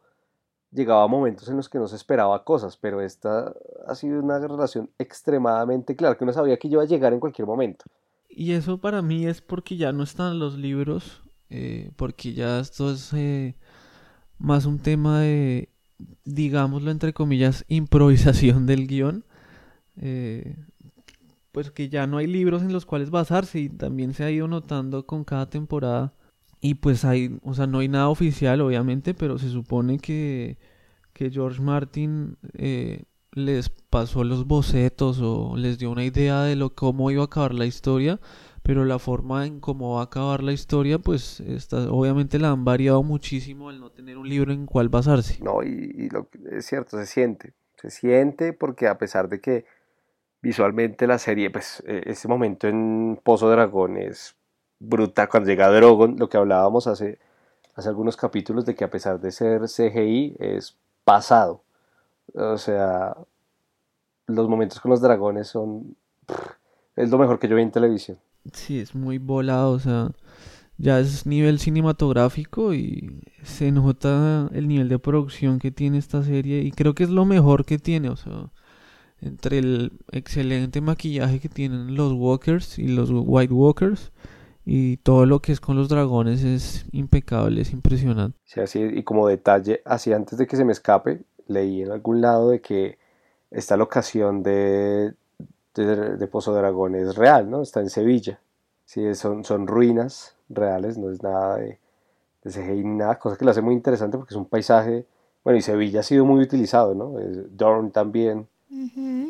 llegaba a momentos en los que no se esperaba cosas, pero esta ha sido una relación extremadamente clara, que uno sabía que iba a llegar en cualquier momento. Y eso para mí es porque ya no están los libros, eh, porque ya esto es eh, más un tema de, digámoslo entre comillas, improvisación del guion. Eh, pues que ya no hay libros en los cuales basarse y también se ha ido notando con cada temporada y pues hay, o sea, no hay nada oficial obviamente, pero se supone que, que George Martin eh, les pasó los bocetos o les dio una idea de lo cómo iba a acabar la historia, pero la forma en cómo va a acabar la historia, pues está, obviamente la han variado muchísimo al no tener un libro en cuál basarse. No, y, y lo es cierto, se siente, se siente porque a pesar de que visualmente la serie, pues e, ese momento en Pozo Dragón es brutal cuando llega Drogon, lo que hablábamos hace, hace algunos capítulos de que a pesar de ser CGI es pasado. O sea, los momentos con los dragones son... Es lo mejor que yo vi en televisión. Sí, es muy volado, o sea, ya es nivel cinematográfico y se nota el nivel de producción que tiene esta serie y creo que es lo mejor que tiene, o sea, entre el excelente maquillaje que tienen los Walkers y los White Walkers y todo lo que es con los dragones es impecable, es impresionante. Y como detalle, así antes de que se me escape, leí en algún lado de que esta locación de, de, Pozo Dragón es real, ¿no? Está en Sevilla. Sí, son, son ruinas reales, no es nada de, de CGI ni nada, cosa que lo hace muy interesante porque es un paisaje, bueno, y Sevilla ha sido muy utilizado, ¿no? Dorn también,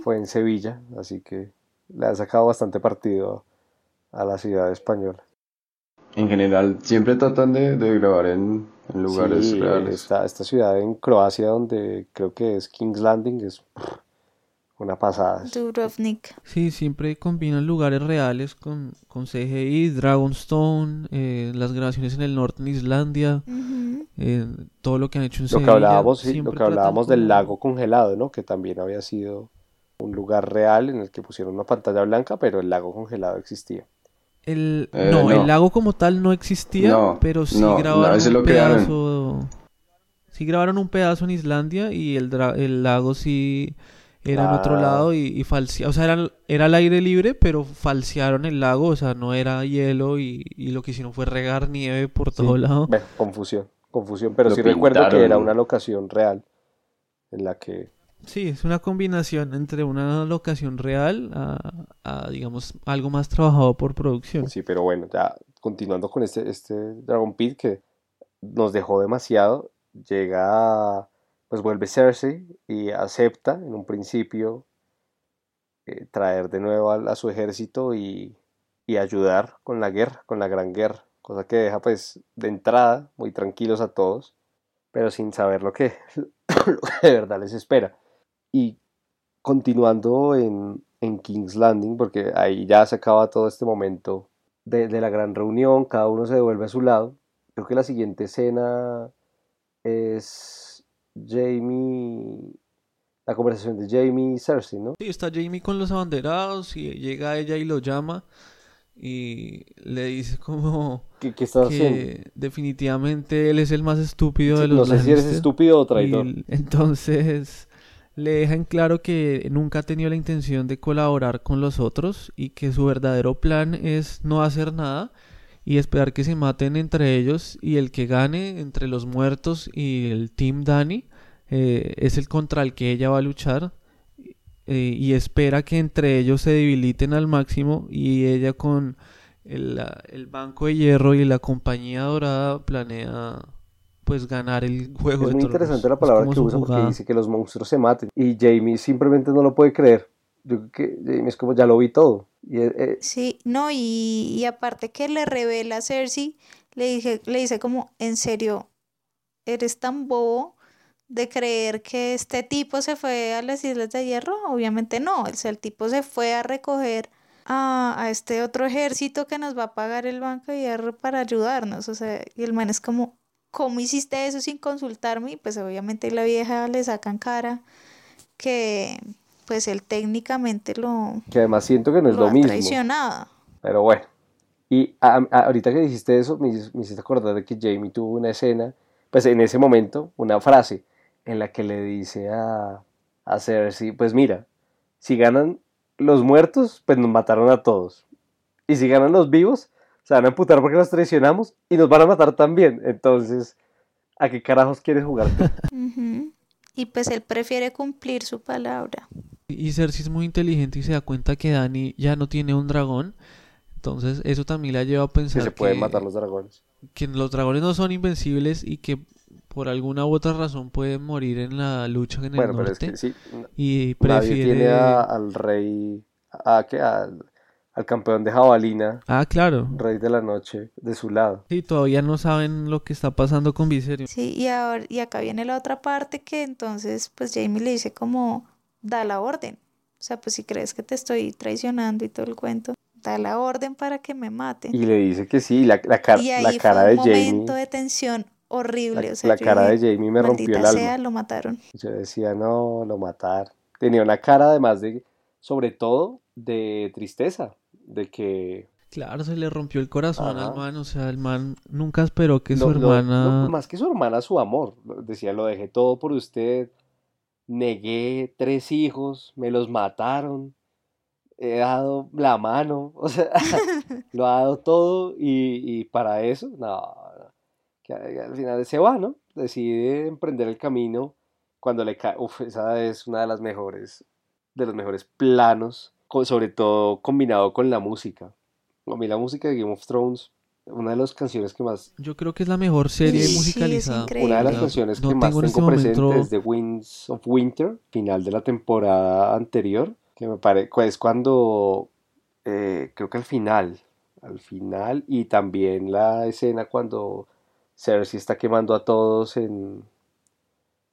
fue en Sevilla, así que le ha sacado bastante partido a la ciudad española. En general, siempre tratan de, grabar en, lugares reales. Esta, esta ciudad en Croacia, donde creo que es King's Landing, es una pasada. Dubrovnik. Sí, siempre combinan lugares reales con, con CGI, Dragonstone, eh, las grabaciones en el norte en Islandia, eh, todo lo que han hecho en lo que hablábamos, Lo que hablábamos del lago congelado, ¿no? Que también había sido un lugar real en el que pusieron una pantalla blanca, pero el lago congelado existía. El, Eh, no, no. el lago como tal no existía, No, pero sí no, grabaron un lo pedazo. Sí grabaron un pedazo en Islandia y el, dra- el lago sí era en otro lado y, y falsea- o sea, era, era al aire libre, pero falsearon el lago, o sea, no era hielo y, y lo que hicieron fue regar nieve por todo lado. Bueno, confusión, confusión, pero Lo sí recuerdo que era una locación real en la que Sí, es una combinación entre una locación real a, a, digamos, algo más trabajado por producción. Sí, pero bueno, ya continuando con este, este Dragon Pit que nos dejó demasiado, llega, pues vuelve Cersei y acepta en un principio eh, traer de nuevo a, su ejército y, y ayudar con la guerra, con la gran guerra, cosa que deja pues de entrada muy tranquilos a todos, pero sin saber lo que, (coughs) lo que de verdad les espera. Y continuando en, en King's Landing, porque ahí ya se acaba todo este momento de, de la gran reunión, cada uno se devuelve a su lado. Creo que la siguiente escena es Jamie, la conversación de Jamie y Cersei, ¿no? Sí, está Jamie con los abanderados y llega ella y lo llama y le dice como ¿Qué, qué estás haciendo? definitivamente él es el más estúpido de los no sé si eres estúpido o traidor. Y entonces le dejan claro que nunca ha tenido la intención de colaborar con los otros y que su verdadero plan es no hacer nada y esperar que se maten entre ellos y el que gane entre los muertos y el Team Dani eh, es el contra el que ella va a luchar eh, y espera que entre ellos se debiliten al máximo y ella con el, el Banco de Hierro y la Compañía Dorada planea pues ganar el juego Es de muy tronos. interesante la palabra que usa porque dice que los monstruos se maten. Y Jamie simplemente no lo puede creer. Yo creo que Jamie es como ya lo vi todo. Y eh, Sí, no, y, y aparte que le revela a Cersei, le dije, le dice como, en serio, eres tan bobo de creer que este tipo se fue a las Islas de Hierro. Obviamente no, o sea, el tipo se fue a recoger a, a este otro ejército que nos va a pagar el Banco de Hierro para ayudarnos. O sea, y el man es como, ¿cómo hiciste eso sin consultarme? Y pues obviamente la vieja le sacan cara que pues él técnicamente lo, que además siento que no es lo lo mismo. traicionado. Pero bueno. Y a- a- ahorita que dijiste eso, me, me hiciste acordar de que Jamie tuvo una escena, pues en ese momento, una frase en la que le dice a, a Cersei, pues mira, si ganan los muertos, pues nos mataron a todos. Y si ganan los vivos, se van a amputar porque los traicionamos y nos van a matar también. Entonces, ¿a qué carajos quieres jugar? (laughs) Y pues él prefiere cumplir su palabra. Y Cersei es muy inteligente y se da cuenta que Dani ya no tiene un dragón. Entonces eso también la lleva a que pensar se pueden que, matar los dragones. que los dragones no son invencibles y que por alguna u otra razón pueden morir en la lucha en el Bueno, pero es norte. que sí, Y nadie prefiere... tiene a- al rey, a, ¿qué? al, al campeón de jabalina, Ah, claro. rey de la noche, de su lado. Sí, todavía no saben lo que está pasando con Viserion. Sí, y ahora, y acá viene la otra parte que entonces pues Jamie le dice como da la orden. O sea, pues si crees que te estoy traicionando y todo el cuento, da la orden para que me maten. Y le dice que sí, la, la, car- Y ahí la fue cara un de momento Jamie, de tensión horrible. la, o sea, la yo cara de Jamie me rompió el "Maldita alma. sea, lo mataron. Yo decía, no, lo matar. Tenía una cara además de, sobre todo, de tristeza, de que Claro, se le rompió el corazón Ajá. al man. O sea, el man nunca esperó que su hermana... lo- más que su hermana, su amor. Decía, lo dejé todo por usted, negué tres hijos, me los mataron, he dado la mano, o sea, (laughs) lo ha dado todo y, y para eso, no, que al final se va, ¿no? Decide emprender el camino cuando le cae, uf, esa es una de las mejores, de los mejores planos, sobre todo combinado con la música. A mí la música de Game of Thrones, una de las canciones que más Yo creo que es la mejor serie Sí, musicalizada. increíble. una de las No- canciones no que más tengo en este tengo presente momento- es The Winds of Winter, final de la temporada anterior, que me parece es cuando eh, creo que al final, al final y también la escena cuando Cersei está quemando a todos en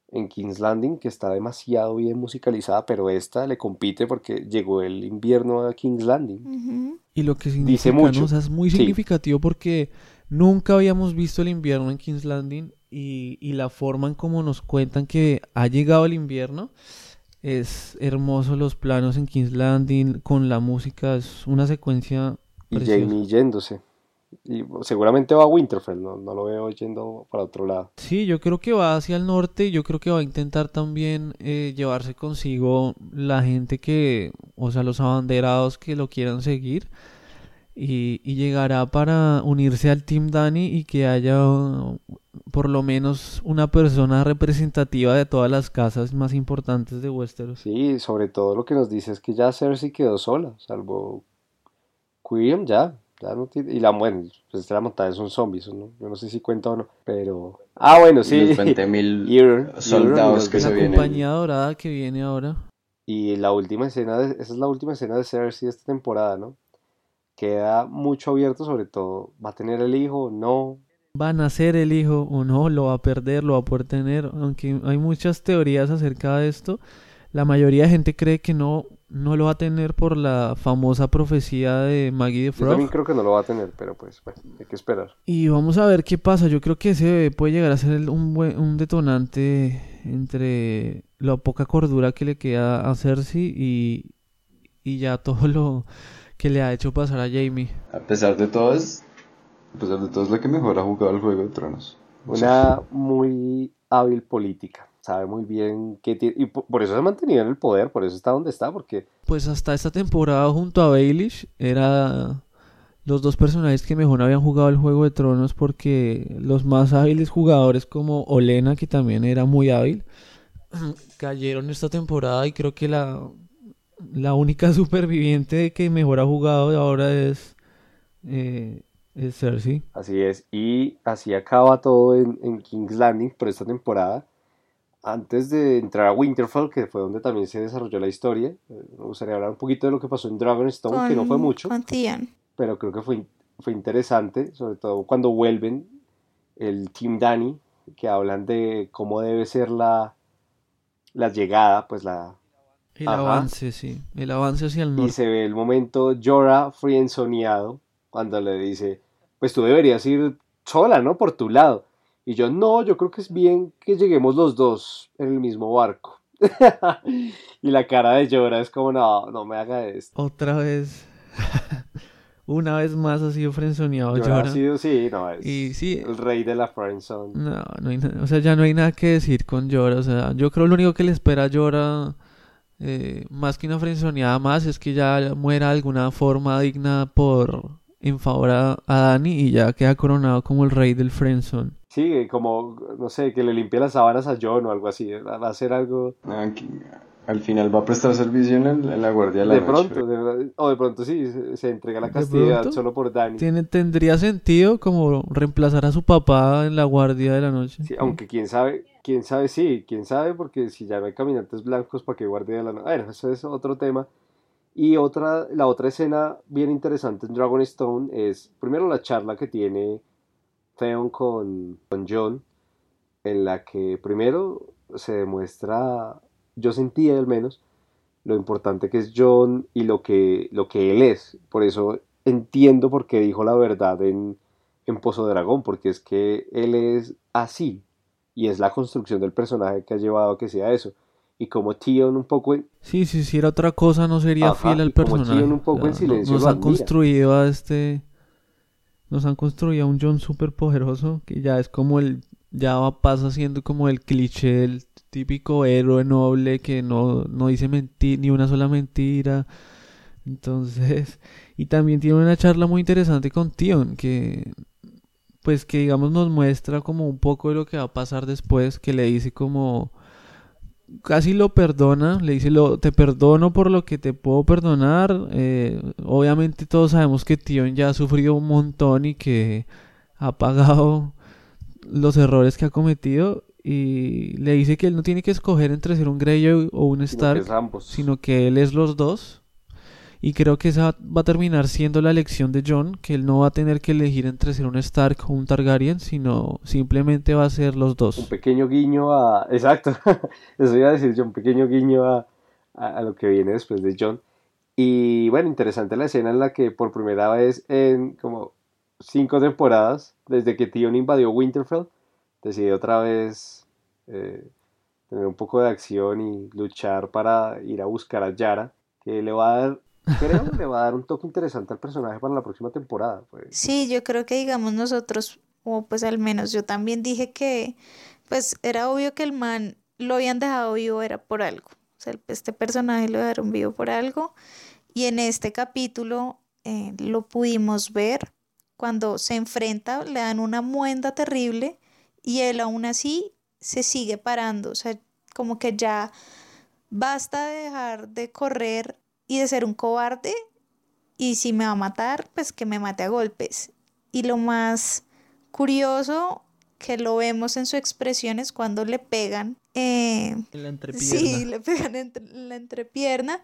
en King's Landing, que está demasiado bien musicalizada, pero esta le compite porque llegó el invierno a King's Landing. Y lo que Dice significa, mucho. ¿no? O sea, es muy Sí. significativo porque nunca habíamos visto el invierno en King's Landing y, y la forma en cómo nos cuentan que ha llegado el invierno es hermoso los planos en King's Landing con la música, es una secuencia Y Jamie yéndose. Y seguramente va a Winterfell, no, no, lo veo yendo para otro lado. Sí, yo creo que va hacia el norte y yo creo que va a intentar también eh, llevarse consigo la gente que, o sea, los abanderados que lo quieran seguir. Y, y llegará para unirse al Team Dani y que haya por lo menos una persona representativa de todas las casas más importantes de Westeros. Sí, sobre todo lo que nos dice es que ya Cersei quedó sola, salvo Quirion ya, ya no tiene, y la bueno, pues la montaña son zombies, ¿no? Yo no sé si cuenta o no, pero ah bueno sí, los 20.000 (laughs) soldados que se vienen. La compañía dorada que viene ahora. Y la última escena, de, esa es la última escena de Cersei de esta temporada, ¿no? Queda mucho abierto, sobre todo, ¿va a tener el hijo? No, va a nacer el hijo o no, lo va a perder, lo va a poder tener, aunque hay muchas teorías acerca de esto, la mayoría de gente cree que no, no lo va a tener por la famosa profecía de Maggie de Frog. Yo también creo que no lo va a tener, pero pues bueno, hay que esperar. Y vamos a ver qué pasa, yo creo que ese puede llegar a ser un, buen, un detonante entre la poca cordura que le queda a Cersei y, y ya todo lo que le ha hecho pasar a Jamie. A pesar de todo es a pesar de todo, es la que mejor ha jugado el Juego de Tronos. Una muy hábil política. Sabe muy bien qué tiene. Y por eso se ha mantenido en el poder, por eso está donde está, porque. Pues hasta esta temporada, junto a Baelish, era los dos personajes que mejor habían jugado el Juego de Tronos, porque los más hábiles jugadores, como Olena, que también era muy hábil, (clears throat) cayeron esta temporada y creo que la, la única (laughs) superviviente que mejor ha jugado ahora es eh, es Cersei. Así es. Y así acaba todo en, King's Landing por esta temporada. Antes de entrar a Winterfell, que fue donde también se desarrolló la historia, eh, me gustaría hablar un poquito de lo que pasó en Dragonstone, que no fue mucho. Pero creo que fue, fue interesante, sobre todo cuando vuelven el Team Danny, que hablan de cómo debe ser la, la llegada, pues la... El avance, sí. El avance hacia el norte. Y se ve el momento Jorah frienzoneado cuando le dice, pues tú deberías ir sola, ¿no? Por tu lado. Y yo, no, yo creo que es bien que lleguemos los dos en el mismo barco. (laughs) y la cara de Llora es como, no, no me haga esto. Otra vez. (laughs) Una vez más ha sido frenzoneado Llora. Ha sido, sí, no, es y, sí, el rey de la frenzone. No, no hay o sea, ya no hay nada que decir con Llora. O sea, yo creo lo único que le espera a Llora, eh, más que una frenzoneada más, es que ya muera de alguna forma digna por en favor a, Dani y ya queda coronado como el rey del friendzone. Sí, como, no sé, que le limpie las sábanas a John o algo así, va a hacer algo... Ah, al final va a prestar servicio en, la guardia de la de Pronto, o de pronto sí, se, entrega la castidad solo por Dani. Tiene, tendría sentido como reemplazar a su papá en la guardia de la noche. Sí, aunque quién sabe, quién sabe, sí, quién sabe, porque si ya no hay caminantes blancos, ¿para qué guardia de la noche? Bueno, eso es otro tema. Y otra, la otra escena bien interesante en Dragonstone es, primero la charla que tiene Theon con, con John, en la que primero se demuestra, yo sentía al menos, lo importante que es John y lo que, lo que él es. Por eso entiendo por qué dijo la verdad en, en Pozo Dragón, porque es que él es así. Y es la construcción del personaje que ha llevado a que sea eso y como Tion un poco en... Sí, si hiciera otra cosa no sería fiel al personaje. Como un poco en silencio Nos han construido a este... Nos han construido un John súper poderoso que ya es como el... Ya va, pasa siendo como el cliché el típico héroe noble que no, no dice mentir, ni una sola mentira. Entonces... Y también tiene una charla muy interesante con Tion que... Pues que digamos nos muestra como un poco de lo que va a pasar después, que le dice como casi lo perdona, le dice, lo, te perdono por lo que te puedo perdonar. Eh, obviamente todos sabemos que Tion ya ha sufrido un montón y que ha pagado los errores que ha cometido y le dice que él no tiene que escoger entre ser un Greyjoy o un Stark, sino que él es los dos y creo que esa va a terminar siendo la elección de John, que él no va a tener que elegir entre ser un Stark o un Targaryen, sino simplemente va a ser los dos. Un pequeño guiño a... Exacto, (laughs) eso iba a decir yo, un pequeño guiño a, a, lo que viene después de John. Y bueno, interesante la escena en la que por primera vez en como cinco temporadas, desde que Tion invadió Winterfell, decide otra vez eh, tener un poco de acción y luchar para ir a buscar a Yara, que le va a dar creo que le va a dar un toque interesante al personaje para la próxima temporada. Pues. Sí, yo creo que digamos nosotros, o pues al menos yo también dije que pues era obvio que el man lo habían dejado vivo era por algo. O sea, este personaje lo dejaron vivo por algo. Y en este capítulo eh, lo pudimos ver cuando se enfrenta, le dan una muenda terrible y él aún así se sigue parando. O sea, como que ya basta de dejar de correr y de ser un cobarde. Y si me va a matar, pues que me mate a golpes. Y lo más curioso que lo vemos en sus expresiones cuando le pegan. Eh, en la entrepierna. Sí, le pegan en la entrepierna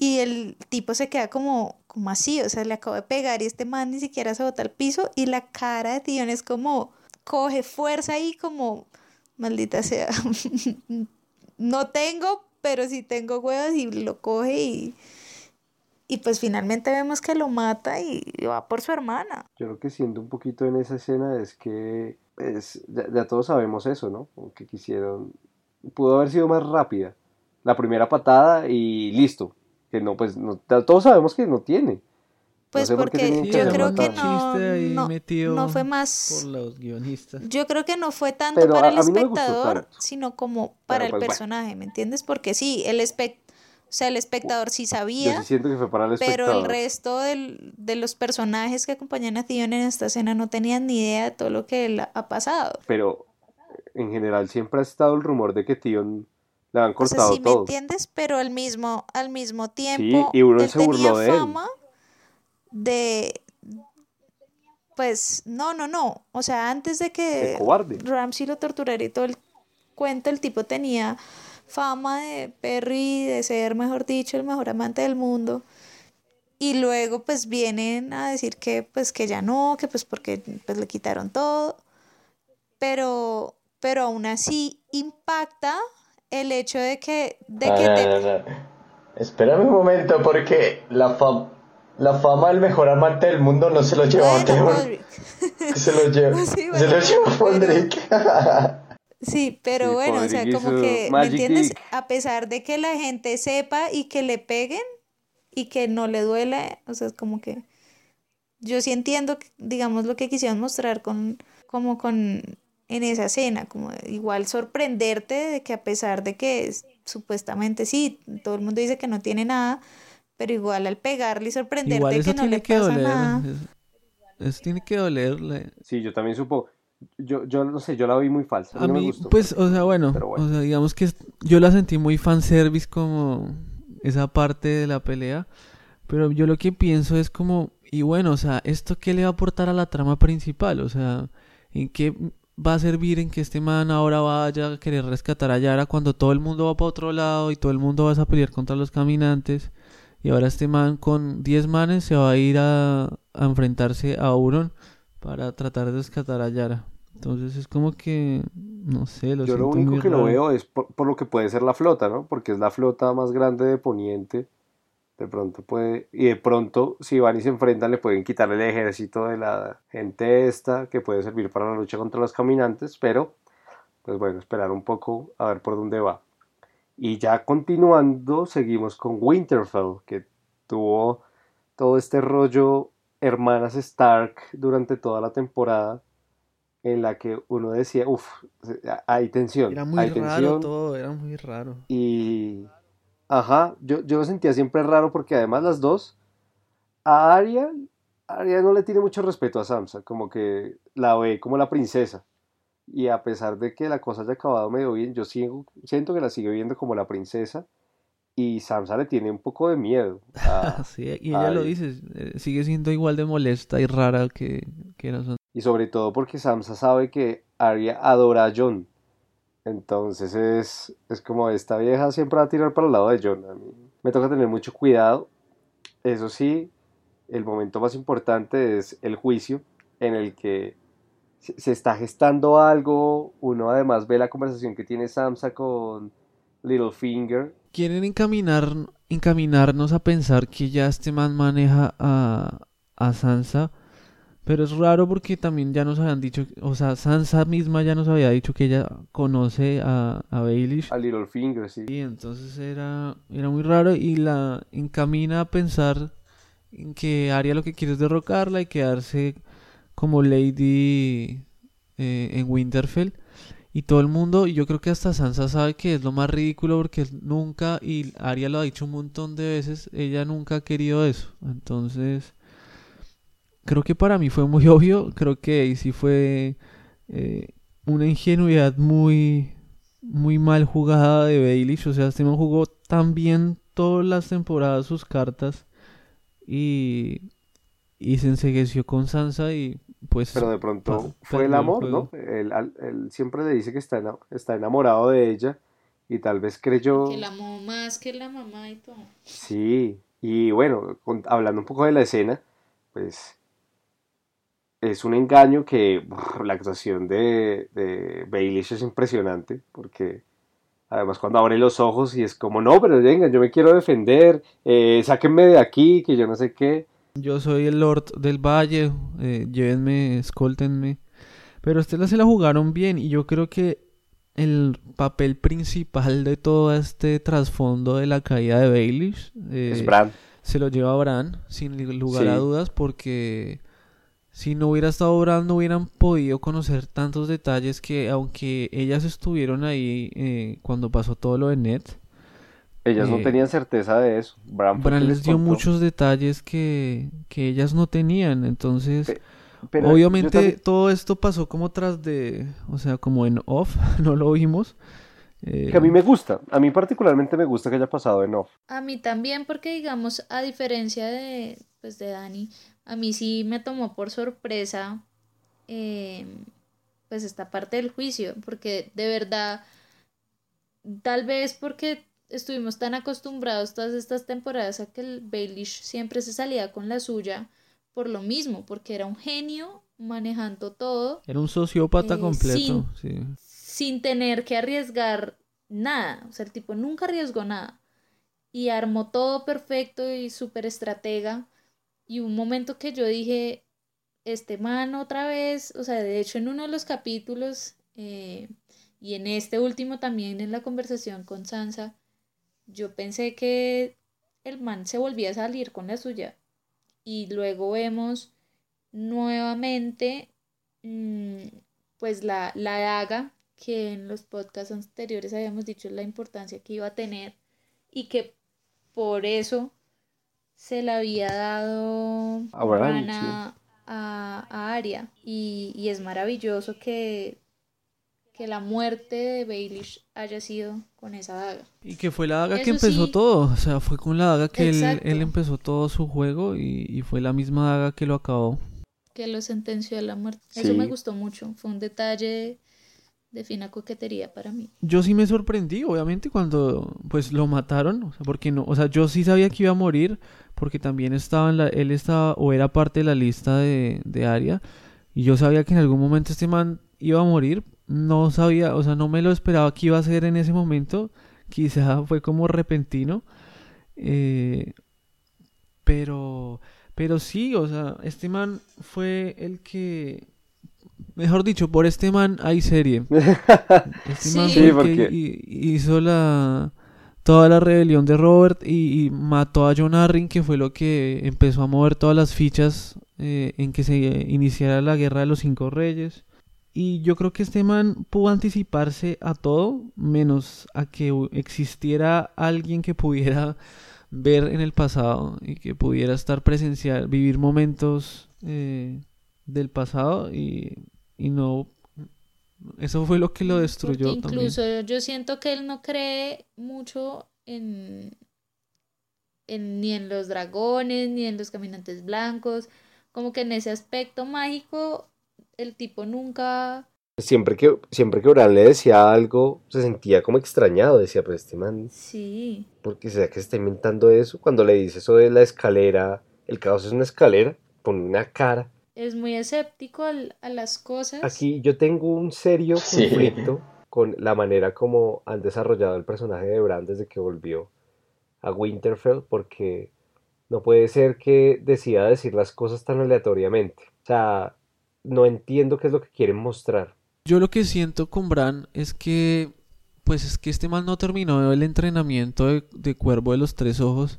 y el tipo se queda como, como así, o sea, le acabo de pegar y este man ni siquiera se bota al piso y la cara de Tion es como, coge fuerza y como, maldita sea, (laughs) no tengo, pero sí tengo huevos y lo coge y, y pues finalmente vemos que lo mata y va por su hermana. Yo lo que siento un poquito en esa escena es que pues, ya, todos sabemos eso, ¿no? Que quisieron, pudo haber sido más rápida. La primera patada y listo. Que no, pues no, todos sabemos que no tiene. Pues porque yo creo que no, no, fue más... Por los guionistas. Yo creo que no fue tanto para el espectador, sino como para el pues, personaje, ¿me entiendes? Porque sí, el espectador o sea, el espectador sí sabía. Yo siento que fue para el espectador. Pero el resto del, de los personajes que acompañan a Theon en esta escena no tenían ni idea de todo lo que él ha pasado. Pero en general siempre ha estado el rumor de que Theon le han cortado o sea, sí me entiendes, pero al mismo, al mismo tiempo. Sí, y uno él se tenía de fama de. Pues no, no, no. O sea, antes de que Ramsey lo torturara y todo el cuento, el tipo tenía fama de Perry, de ser, mejor dicho, el mejor amante del mundo. Y luego pues vienen a decir que pues que ya no, que pues porque pues le quitaron todo. Pero, pero aún así impacta el hecho de que... De que Espérame un momento porque la fama... La fama del mejor amante del mundo no se lo lleva a Se lo lleva, (laughs) se lo lleva Sí, pero bueno, o sea, como que, ¿me entiendes? A pesar de que la gente sepa y que le peguen y que no le duele, o sea, es como que yo sí entiendo, digamos, lo que quisieron mostrar con, como con, en esa escena, como igual sorprenderte de que a pesar de que supuestamente sí, todo el mundo dice que no tiene nada, pero igual al pegarle y sorprenderte que no le pasa nada. Eso tiene que dolerle. Sí, yo también supo yo, yo no sé, yo la vi muy falsa. A, mí, pues, o sea, bueno, o sea, digamos que yo la sentí muy fanservice como esa parte de la pelea, pero yo lo que pienso es como, y bueno, o sea, ¿esto qué le va a aportar a la trama principal? O sea, ¿en qué va a servir en que este man ahora vaya a querer rescatar a Yara cuando todo el mundo va para otro lado y todo el mundo va a pelear contra los caminantes? Y ahora este man con 10 manes se va a ir a, a enfrentarse a Auron para tratar de rescatar a Yara. Entonces es como que, no sé, lo Yo lo único que lo veo es por, lo que puede ser la flota, ¿no? Porque es la flota más grande de Poniente. De pronto puede, y de pronto si van y se enfrentan le pueden quitar el ejército de la gente esta, que puede servir para la lucha contra los caminantes, pero pues bueno, esperar un poco a ver por dónde va. Y ya continuando, seguimos con Winterfell, que tuvo todo este rollo hermanas Stark durante toda la temporada en la que uno decía, uff, hay tensión. Era muy raro todo, era muy raro. Y, ajá, yo, yo lo sentía siempre raro porque además las dos, a Arya, Arya no le tiene mucho respeto a Samsa, como que la ve como la princesa. Y a pesar de que la cosa haya acabado medio bien, yo sigo, siento que la sigue viendo como la princesa y Samsa le tiene un poco de miedo. (laughs) sí, y ella lo dice, eh, sigue siendo igual de molesta y rara que, que nosotros. Y sobre todo porque Samsa sabe que Arya adora a John. Entonces es, es como esta vieja siempre va a tirar para el lado de John. A mí me toca tener mucho cuidado. Eso sí, el momento más importante es el juicio en el que se está gestando algo. Uno además ve la conversación que tiene Samsa con Littlefinger. Quieren encaminar, encaminarnos a pensar que ya este man maneja a, a Sansa Pero es raro porque también ya nos habían dicho, o sea, Sansa misma ya nos había dicho que ella conoce a, a Baelish. A Littlefinger, sí. Y entonces era, era muy raro y la encamina a pensar en que Arya lo que quiere es derrocarla y quedarse como Lady eh, en Winterfell. Y todo el mundo, y yo creo que hasta Sansa sabe que es lo más ridículo porque nunca, y Arya lo ha dicho un montón de veces, ella nunca ha querido eso. Entonces, creo que para mí fue muy (laughs) obvio, creo que ahí sí fue eh, una ingenuidad muy, muy mal jugada de Baelish. O sea, este man jugó tan bien todas las temporadas sus cartas y, y se ensegueció con Sansa y pues... Pero de pronto fue el amor, ¿no? Él, él, siempre le dice que está, está enamorado de ella y tal vez creyó... Que la amó más que la mamá y todo. Sí, y bueno, hablando un poco de la escena, pues es un engaño que (laughs) la actuación de, de Baelish es impresionante porque además cuando abre los ojos y es como no, pero venga, yo me quiero defender, eh, sáquenme de aquí, que yo no sé qué. Yo soy el Lord del Valle, eh, llévenme, escóltenme. Pero ustedes se la jugaron bien y yo creo que el papel principal de todo este trasfondo de la caída de Baelish eh, es Bran. Se lo lleva Bran, sin lugar a dudas, porque si no hubiera estado Bran no hubieran podido conocer tantos detalles que aunque ellas estuvieron ahí eh, cuando pasó todo lo de Ned. Ellas no eh, tenían certeza de eso. Bran, les, dio muchos detalles que, que, ellas no tenían. Entonces, obviamente todo esto pasó como tras de, o sea, como en off, (laughs) no lo vimos. Que a mí me gusta, a mí particularmente me gusta que haya pasado en off. A mí también porque digamos, a diferencia de, pues, de Dani, a mí sí me tomó por sorpresa eh, pues esta parte del juicio, porque de verdad, tal vez porque estuvimos tan acostumbrados todas estas temporadas a que el Baelish siempre se salía con la suya por lo mismo, porque era un genio manejando todo. Era un sociópata eh, completo, sin, sin tener que arriesgar nada, o sea, el tipo nunca arriesgó nada. Y armó todo perfecto y súper estratega y un momento que yo dije, este man otra vez, o sea, de hecho en uno de los capítulos eh, y en este último también en la conversación con Sansa, yo pensé que el man se volvía a salir con la suya. Y luego vemos nuevamente mm, pues la, la daga que en los podcasts anteriores habíamos dicho la importancia que iba a tener y que por eso se le había dado a, a, Aria. Y, es maravilloso que, que la muerte de Baelish haya sido con esa daga. Y que fue la daga que empezó todo. O sea, fue con la daga que él, él, empezó todo su juego y, y, fue la misma daga que lo acabó. Que lo sentenció a la muerte. Eso me gustó mucho. Fue un detalle de fina coquetería para mí. Yo sí me sorprendí, obviamente, cuando pues lo mataron, o sea, porque no, o sea, yo sí sabía que iba a morir, porque también estaba en la, él estaba o era parte de la lista de, de Aria, y yo sabía que en algún momento este man iba a morir, no sabía, o sea, no me lo esperaba que iba a ser en ese momento, quizá fue como repentino, eh, pero, pero sí, o sea, este man fue el que Mejor dicho, por este man hay serie. (laughs) Este man que hizo la toda la rebelión de Robert y, mató a John Arryn, que fue lo que empezó a mover todas las fichas eh, en que se iniciara la guerra de los cinco reyes. Y yo creo que este man pudo anticiparse a todo, menos a que existiera alguien que pudiera (laughs) ver en el pasado y que pudiera estar presencial, vivir momentos eh, del pasado y y no eso fue lo que lo destruyó incluso yo siento que él no cree mucho en, en, ni en los dragones ni en los caminantes blancos como que en ese aspecto mágico el tipo nunca siempre que siempre que Oran le decía algo se sentía como extrañado decía pues este man sí porque sea que se está inventando eso cuando le dice eso de la escalera el caos es una escalera pone una cara es muy escéptico a las cosas. Aquí yo tengo un serio conflicto con la manera como han desarrollado el personaje de Bran desde que volvió a Winterfell, porque no puede ser que decida decir las cosas tan aleatoriamente. O sea, no entiendo qué es lo que quieren mostrar. Yo lo que siento con Bran es que, pues es que este man no terminó el entrenamiento de, de Cuervo de los Tres Ojos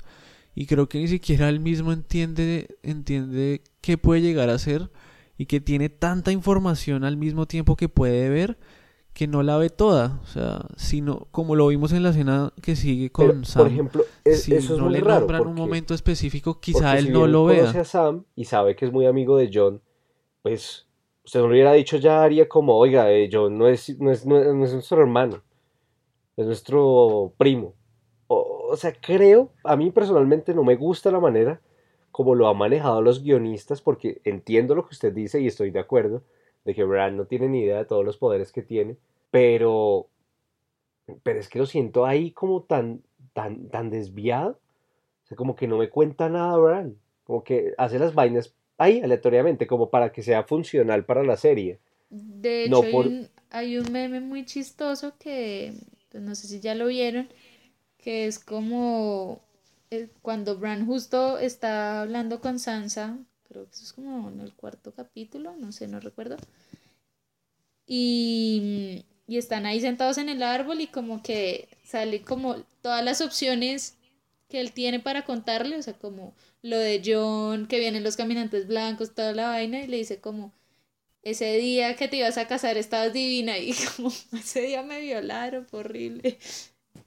y creo que ni siquiera él mismo entiende, entiende qué puede llegar a ser y que tiene tanta información al mismo tiempo que puede ver que no la ve toda, o sea, sino como lo vimos en la escena que sigue con Sam. Por ejemplo, e-, si eso es no muy le raro nombran un porque- momento específico, quizá él si no lo conoce vea. a Sam y sabe que es muy amigo de John, pues usted no le hubiera dicho ya haría como, oiga, eh, es, no es, no es- no es nuestro hermano, es nuestro primo. O, o sea, creo, a mí personalmente no me gusta la manera como lo han manejado los guionistas, porque entiendo lo que usted dice y estoy de acuerdo de que Bran no tiene ni idea de todos los poderes que tiene, pero, pero es que lo siento ahí como tan, tan, tan desviado. O sea, como que no me cuenta nada Bran. Como que hace las vainas ahí aleatoriamente, como para que sea funcional para la serie. De No hecho, hay, un, hay un meme muy chistoso que, pues, no sé si ya lo vieron, que es como eh, cuando Bran justo está hablando con Sansa, creo que eso es como en el cuarto capítulo, no sé, no recuerdo, y, y están ahí sentados en el árbol y como que sale como todas las opciones que él tiene para contarle, o sea, como lo de John, que vienen los caminantes blancos, toda la vaina, y le dice como ese día que te ibas a casar estabas divina (laughs) y como ese día me violaron, horrible.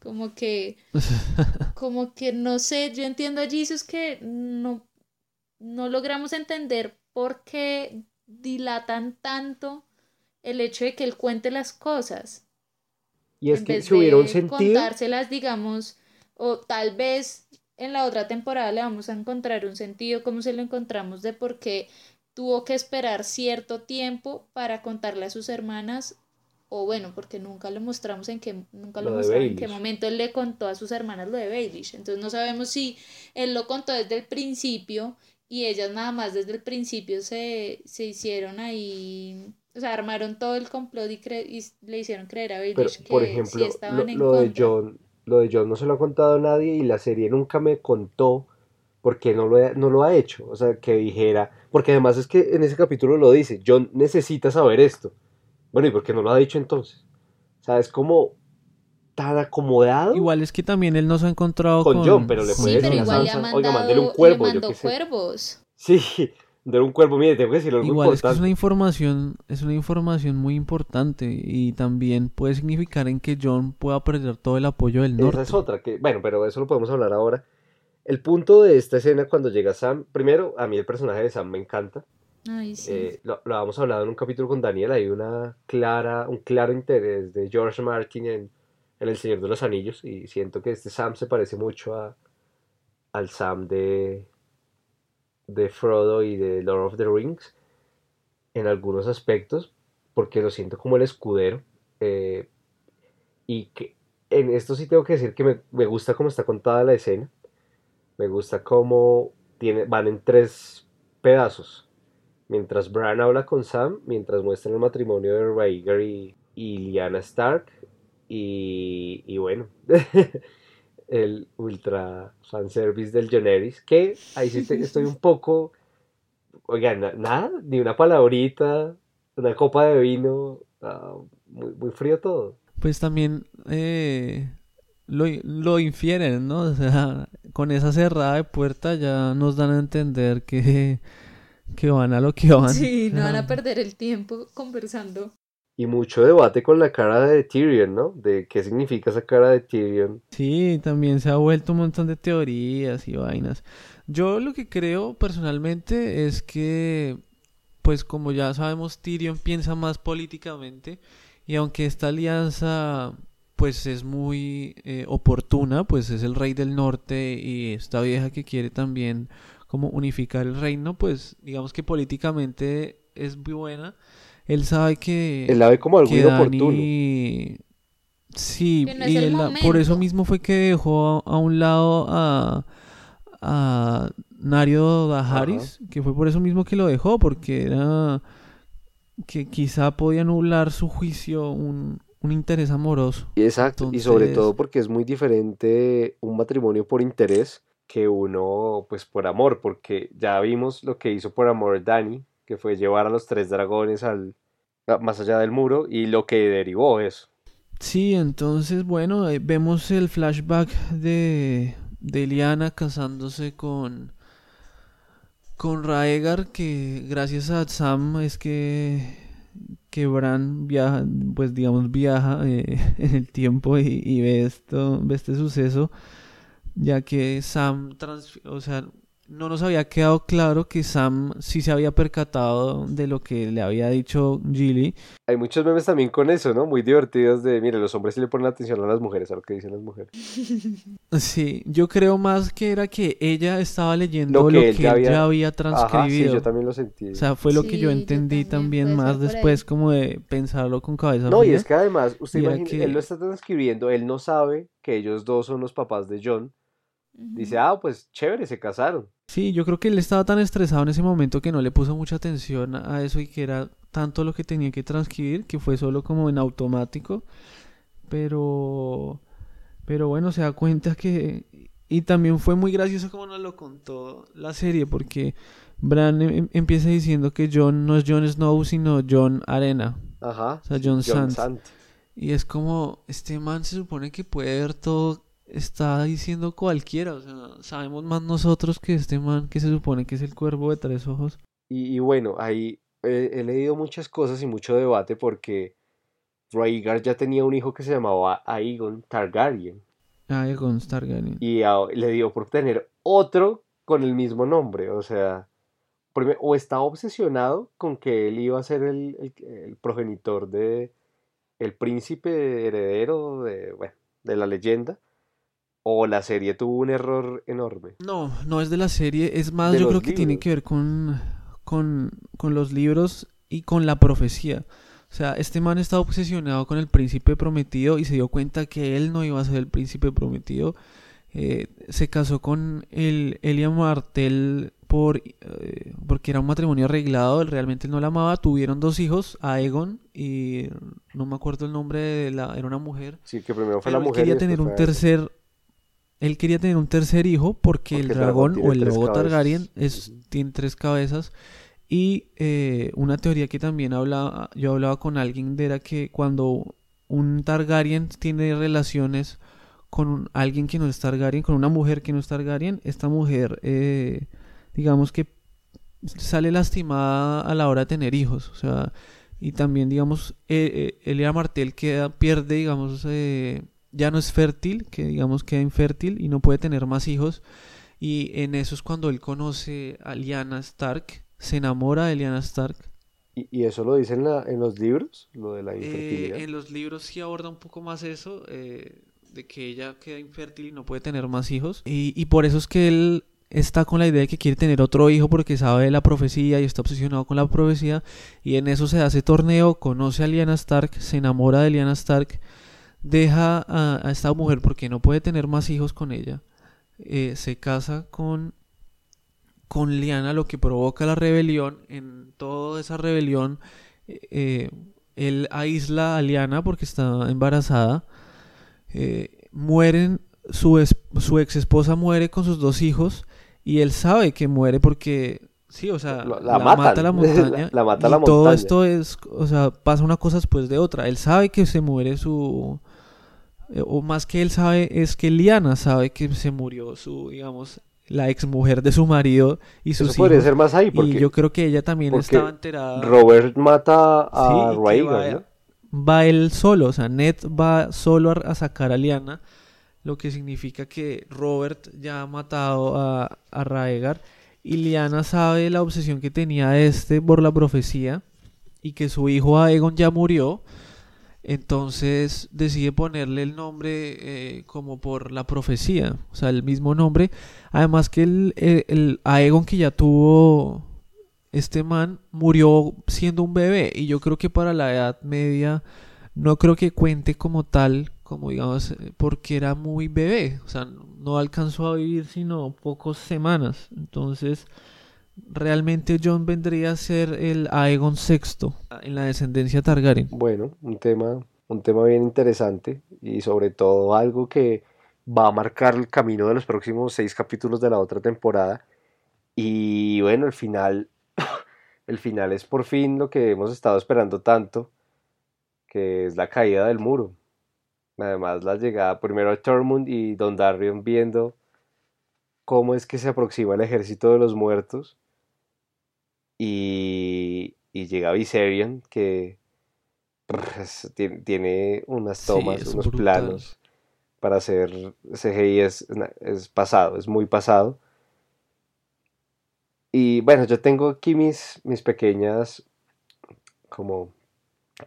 Como que, (laughs) como que no sé, yo entiendo a Jesus que no, no logramos entender por qué dilatan tanto el hecho de que él cuente las cosas. Y es en que vez si hubiera un sentido, contárselas, digamos, o tal vez en la otra temporada le vamos a encontrar un sentido como se lo encontramos de por qué tuvo que esperar cierto tiempo para contarle a sus hermanas o bueno, porque nunca lo mostramos en qué nunca lo, mostraron en qué momento él le contó a sus hermanas lo de Baelish. Entonces no sabemos si él lo contó desde el principio y ellas nada más desde el principio se, se hicieron ahí, o sea, armaron todo el complot y, cre- y le hicieron creer a Baelish por que sí ejemplo, lo, estaban en lo de. John, lo de John no se lo ha contado a nadie y la serie nunca me contó porque no lo, ha- no lo ha hecho. O sea, que dijera, porque además es que en ese capítulo lo dice, John necesita saber esto. Bueno, ¿y por qué no lo ha dicho entonces? O sea, es como tan acomodado Igual es que también él no se ha encontrado con con, John, pero le puede Sí, pero igual le ha oiga, mándele un le cuervo, yo mandó sé. cuervos. Sí, de un cuervo, mire, tengo que decirle algo Igual es que es una información, es una información muy importante y también puede significar en que John pueda perder todo el apoyo del Esa norte. es otra, que, bueno, pero eso lo podemos hablar ahora. El punto de esta escena cuando llega Sam, primero, a mí el personaje de Sam me encanta. Ay, sí. Eh, lo, lo habíamos hablado en un capítulo con Daniel, hay una clara, un claro interés de George Martin en, en El Señor de los Anillos y siento que este Sam se parece mucho a, al Sam de, de Frodo y de Lord of the Rings en algunos aspectos, porque lo siento como el escudero. eh, y que en esto sí tengo que decir que me, me gusta cómo está contada la escena. Me gusta cómo tiene, van en tres pedazos. Mientras Bran habla con Sam, mientras muestran el matrimonio de Rhaegar y, y Lyanna Stark. Y, y bueno, (laughs) el ultra fanservice del Joneris, que ahí sí te- estoy un poco... Oigan, na- nada, ni una palabrita, una copa de vino, ah, muy, muy frío todo. Pues también eh, lo, lo infieren, ¿no? O sea, con esa cerrada de puerta ya nos dan a entender que, que van a lo que van. Sí, no van a perder el tiempo conversando. Y mucho debate con la cara de Tyrion, ¿no? De qué significa esa cara de Tyrion. Sí, también se ha vuelto un montón de teorías y vainas. Yo lo que creo personalmente es que, pues como ya sabemos, Tyrion piensa más políticamente y aunque esta alianza pues es muy eh, oportuna, pues es el rey del norte y esta vieja que quiere también como unificar el reino, pues digamos que políticamente es muy buena. Él sabe que Él la ve como algo inoportuno. Dani... Sí, no y él la- por eso mismo fue que dejó a, a un lado a, a Nario Daharis, que fue por eso mismo que lo dejó, porque era que quizá podía anular su juicio un, un interés amoroso. Exacto, y sobre todo porque es muy diferente un matrimonio por interés que uno, pues por amor, porque ya vimos lo que hizo por amor Dani que fue llevar a los tres dragones al más allá del muro y lo que derivó eso. Sí, entonces, bueno, vemos el flashback de, de Liana casándose con, con Raegar, que gracias a Sam es que, que Bran viaja, pues digamos, viaja eh, (laughs) en el tiempo y, ve esto, ve este suceso, ya que Sam, o sea, no nos había quedado claro que Sam sí se había percatado de lo que le había dicho Gilly. Hay muchos memes también con eso, ¿no? Muy divertidos de, mire, los hombres sí le ponen atención a las mujeres, a lo que dicen las mujeres. (laughs) Sí, yo creo más que era que ella estaba leyendo lo que, él ya había, transcribido. sí, yo también lo sentí. O sea, fue lo que yo entendí también, más después como de pensarlo con cabeza No, y es que además, usted imagina, que... él lo está transcribiendo, él no sabe que ellos dos son los papás de John. Dice, ah, pues chévere, se casaron. Sí, yo creo que él estaba tan estresado en ese momento que no le puso mucha atención a eso y que era tanto lo que tenía que transcribir que fue solo como en automático. Pero, pero bueno, se da cuenta que... Y también fue muy gracioso como nos lo contó la serie porque Bran em, em, empieza diciendo que John no es Jon Snow sino John Arena. Ajá. O sea, John, John Y es como, este man se supone que puede ver todo está diciendo cualquiera, o sea, sabemos más nosotros que este man que se supone que es el cuervo de tres ojos. Y, bueno, ahí he, leído muchas cosas y mucho debate porque Rhaegar ya tenía un hijo que se llamaba Aegon Targaryen. Aegon Targaryen. Y le dio por tener otro con el mismo nombre, o sea, o estaba obsesionado con que él iba a ser el, el progenitor de el príncipe heredero de, bueno, de la leyenda, ¿O la serie tuvo un error enorme? No, no es de la serie. Es más, yo creo que tiene que ver con, con, con, los libros y con la profecía. O sea, este man estaba obsesionado con el príncipe prometido y se dio cuenta que él no iba a ser el príncipe prometido. Eh, se casó con el Elia Martel por, eh, porque era un matrimonio arreglado, él realmente no la amaba, tuvieron dos hijos, Aegon y no me acuerdo el nombre de la, era una mujer. Sí, que primero fue la mujer. quería tener un tercer él quería tener un tercer hijo porque, el dragón o el lobo Targaryen es, tiene tres cabezas. Y eh, una teoría que también hablaba, yo hablaba con alguien de era que cuando un Targaryen tiene relaciones con alguien que no es Targaryen, con una mujer que no es Targaryen, esta mujer, eh, digamos que sale lastimada a la hora de tener hijos. O sea, y también, digamos, eh, eh Elia Martel queda, pierde, digamos, ya no es fértil, que digamos queda infértil y no puede tener más hijos. Y en eso es cuando él conoce a Lyanna Stark, se enamora de Lyanna Stark. ¿Y, eso lo dice en, en, los libros? Lo de la eh, infertilidad. en los libros sí aborda un poco más eso, eh, de que ella queda infértil y no puede tener más hijos. Y, y por eso es que él está con la idea de que quiere tener otro hijo porque sabe de la profecía y está obsesionado con la profecía. Y en eso se hace torneo, conoce a Lyanna Stark, se enamora de Lyanna Stark deja a, esta mujer porque no puede tener más hijos con ella, eh, se casa con, con Liana, lo que provoca la rebelión. En toda esa rebelión, eh, él aísla a Liana porque está embarazada. Eh, mueren, su, su ex esposa muere con sus dos hijos y él sabe que muere porque Sí, o sea, la, mata (laughs) la montaña. la, mata y todo esto es, o sea, pasa una cosa después de otra. Él sabe que se muere su, eh, o más que él sabe, es que Liana sabe que se murió su, digamos, la ex mujer de su marido y sus Eso podría ser más ahí, porque, y yo creo que ella también estaba enterada. Robert mata a sí, va, él solo, o sea, Ned va solo a, sacar a Liana, lo que significa que Robert ya ha matado a, a Raegar y Liana sabe la obsesión que tenía este por la profecía y que su hijo Aegon ya murió entonces decide ponerle el nombre eh, como por la profecía, o sea, el mismo nombre. Además que el, el, Aegon que ya tuvo este man murió siendo un bebé y yo creo que para la Edad Media no creo que cuente como tal, como digamos, porque era muy bebé, o sea, no alcanzó a vivir sino pocas semanas. Entonces realmente John vendría a ser el Aegon VI en la descendencia Targaryen. Bueno, un tema, un tema bien interesante y sobre todo algo que va a marcar el camino de los próximos seis capítulos de la otra temporada. Y bueno, al final (coughs) el final es por fin lo que hemos estado esperando tanto, que es la caída del muro. Además, la llegada primero a Tormund y Don Darion viendo cómo es que se aproxima el ejército de los muertos. Y, y llega Viserion, que tiene, unas tomas, unos planos para hacer CGI es, es pasado, es muy pasado. Y bueno, yo tengo aquí mis, mis pequeñas como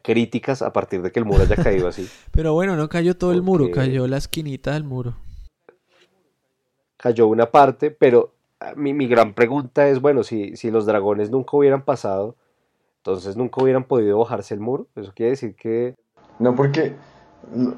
críticas a partir de que el muro haya caído así. (laughs) Pero bueno, no cayó todo el muro, cayó la esquinita del muro. Cayó una parte, pero mi, mi gran pregunta es, bueno, si, si los dragones nunca hubieran pasado, entonces nunca hubieran podido bajarse el muro. Eso quiere decir que... No, porque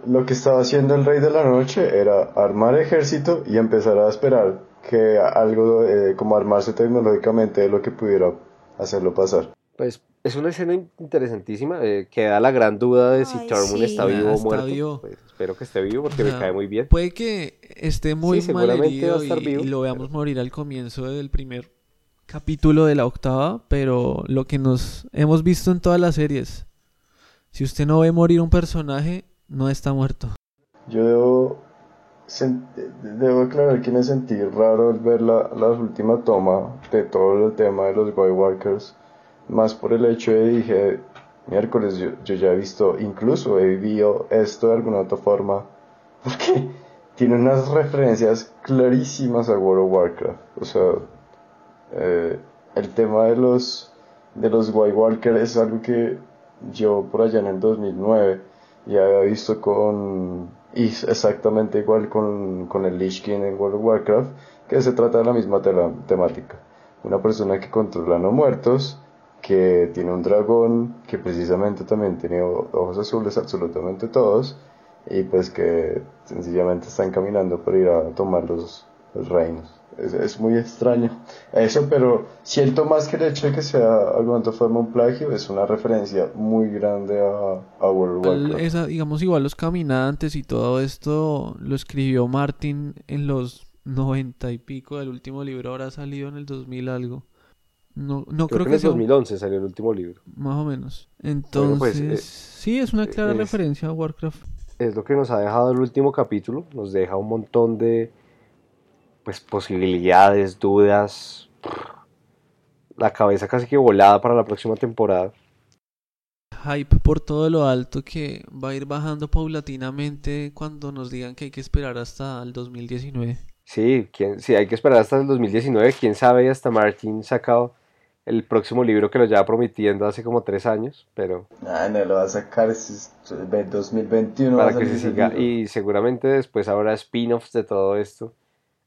lo que estaba haciendo el Rey de la Noche era armar ejército y empezar a esperar que algo eh, como armarse tecnológicamente lo que pudiera hacerlo pasar. Pues es una escena interesantísima. Eh, queda la gran duda de si Tormund está vivo o muerto. Pues, espero que esté vivo porque me cae muy bien. Puede que esté muy mal herido y, lo veamos morir al comienzo del primer capítulo de la octava, pero lo que nos hemos visto en todas las series. Si usted no ve morir un personaje, no está muerto. Yo debo, debo aclarar que me sentí raro al ver la, la última toma de todo el tema de los White Walkers, más por el hecho de dije, miércoles yo, yo ya he visto, incluso he vivido esto de alguna otra forma, (laughs) porque tiene unas referencias clarísimas a World of Warcraft, o sea, eh, el tema de los de los White Walkers es algo que yo por allá en el 2009 ya había visto con y exactamente igual con, con el Lich King en World of Warcraft que se trata de la misma temática. Una persona que controla no muertos que tiene un dragón que precisamente también tiene ojos azules absolutamente todos y pues que sencillamente están caminando para ir a tomar los, los reinos es, muy extraño eso, pero siento más que el hecho de que sea alguna forma un plagio, es una referencia muy grande a, a World of Warcraft. Esa, digamos, igual los caminantes y todo esto lo escribió Martin en los noventa y pico del último libro, ahora ha salido en el 2000 algo. No, no creo, que, en el 2011 salió el último libro. Más o menos. Pues, Entonces, eh, sí, es una clara referencia a Warcraft. Es lo que nos ha dejado el último capítulo, nos deja un montón de pues posibilidades, dudas, la cabeza casi que volada para la próxima temporada. Hype por todo lo alto que va a ir bajando paulatinamente cuando nos digan que hay que esperar hasta el 2019. Sí, ¿quién, sí, hay que esperar hasta el 2019. Quién sabe, hasta Martin sacado el próximo libro que lo lleva prometiendo hace como tres años, pero... Ah, no, lo va a sacar en 2021. Para que se siga. Y seguramente después habrá spin-offs de todo esto.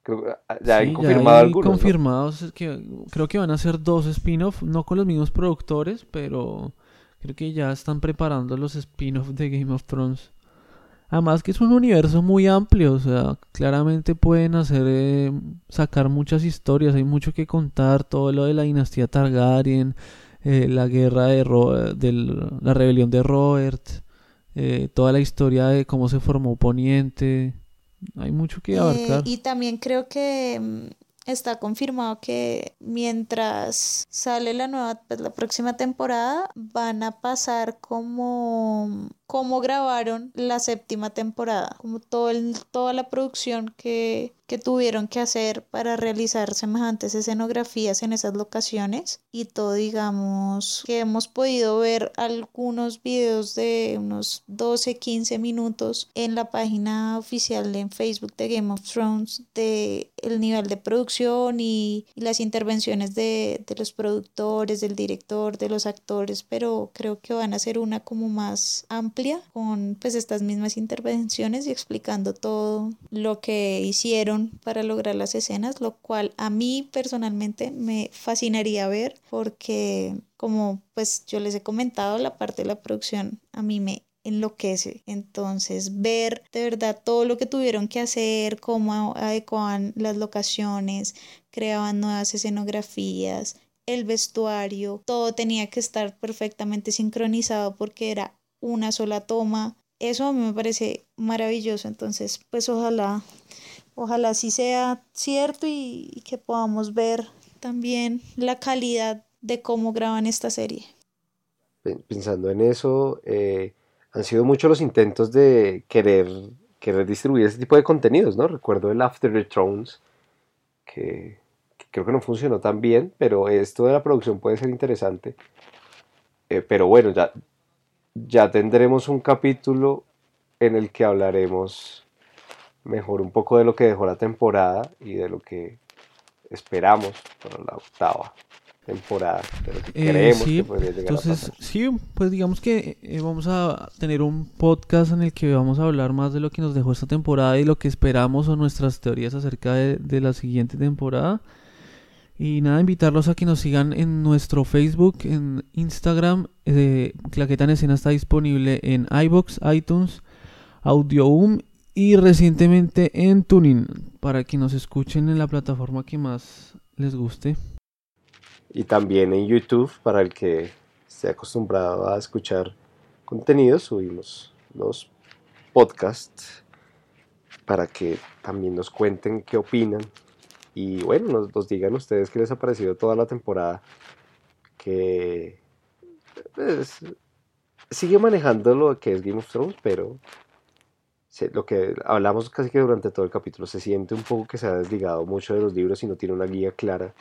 Creo, ah, ya hay confirmado algunos. confirmados que creo que van a ser dos spin-off, no con los mismos productores, pero creo que ya están preparando los spin-off de Game of Thrones. Además que es un universo muy amplio, o sea, claramente pueden hacer eh, sacar muchas historias, hay mucho que contar, todo lo de la dinastía Targaryen, eh, la guerra de, de la rebelión de Robert, eh, toda la historia de cómo se formó Poniente, hay mucho que abarcar. Eh, y también creo que mm, está confirmado que mientras sale la nueva, pues, la próxima temporada, van a pasar como grabaron la séptima temporada, como todo toda la producción que, que tuvieron que hacer para realizar semejantes escenografías en esas locaciones y todo digamos que hemos podido ver algunos videos de unos 12 15 minutos en la página oficial en Facebook de Game of Thrones de el nivel de producción y, y las intervenciones de, de los productores del director de los actores pero creo que van a ser una como más amplia con pues estas mismas intervenciones y explicando todo lo que hicieron para lograr las escenas, lo cual a mí personalmente me fascinaría ver porque como pues yo les he comentado la parte de la producción a mí me enloquece. Entonces, ver de verdad todo lo que tuvieron que hacer, cómo adecuaban las locaciones, creaban nuevas escenografías, el vestuario, todo tenía que estar perfectamente sincronizado porque era una sola toma. Eso a mí me parece maravilloso. Entonces, pues ojalá, ojalá sí sea cierto y, que podamos ver también la calidad de cómo graban esta serie. Pensando en eso, eh, han sido muchos los intentos de querer, querer distribuir este tipo de contenidos, ¿no? Recuerdo el After the Thrones, que, creo que no funcionó tan bien, pero esto de la producción puede ser interesante. Eh, pero bueno, ya, ya tendremos un capítulo en el que hablaremos mejor un poco de lo que dejó la temporada y de lo que esperamos para la octava temporada, de lo que eh, creemos que podría llegar entonces, a Sí, pues digamos que eh, vamos a tener un podcast en el que vamos a hablar más de lo que nos dejó esta temporada y lo que esperamos o nuestras teorías acerca de, la siguiente temporada. Y nada, invitarlos a que nos sigan en nuestro Facebook, en Instagram. Eh, Claqueta en Escena está disponible en iBox, iTunes, Audioboom y recientemente en Tuning para que nos escuchen en la plataforma que más les guste. Y también en YouTube para el que esté acostumbrado a escuchar contenidos, subimos los podcasts para que también nos cuenten qué opinan y bueno, nos, digan ustedes qué les ha parecido toda la temporada que pues, sigue manejando lo que es Game of Thrones, pero lo que hablamos casi que durante todo el capítulo, se siente un poco que se ha desligado mucho de los libros y no tiene una guía clara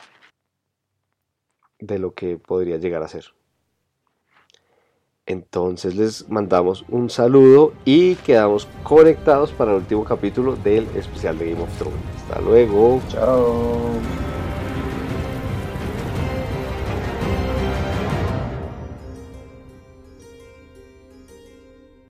de lo que podría llegar a ser. Entonces les mandamos un saludo y quedamos conectados para el último capítulo del especial de Game of Thrones. Hasta luego. Chao.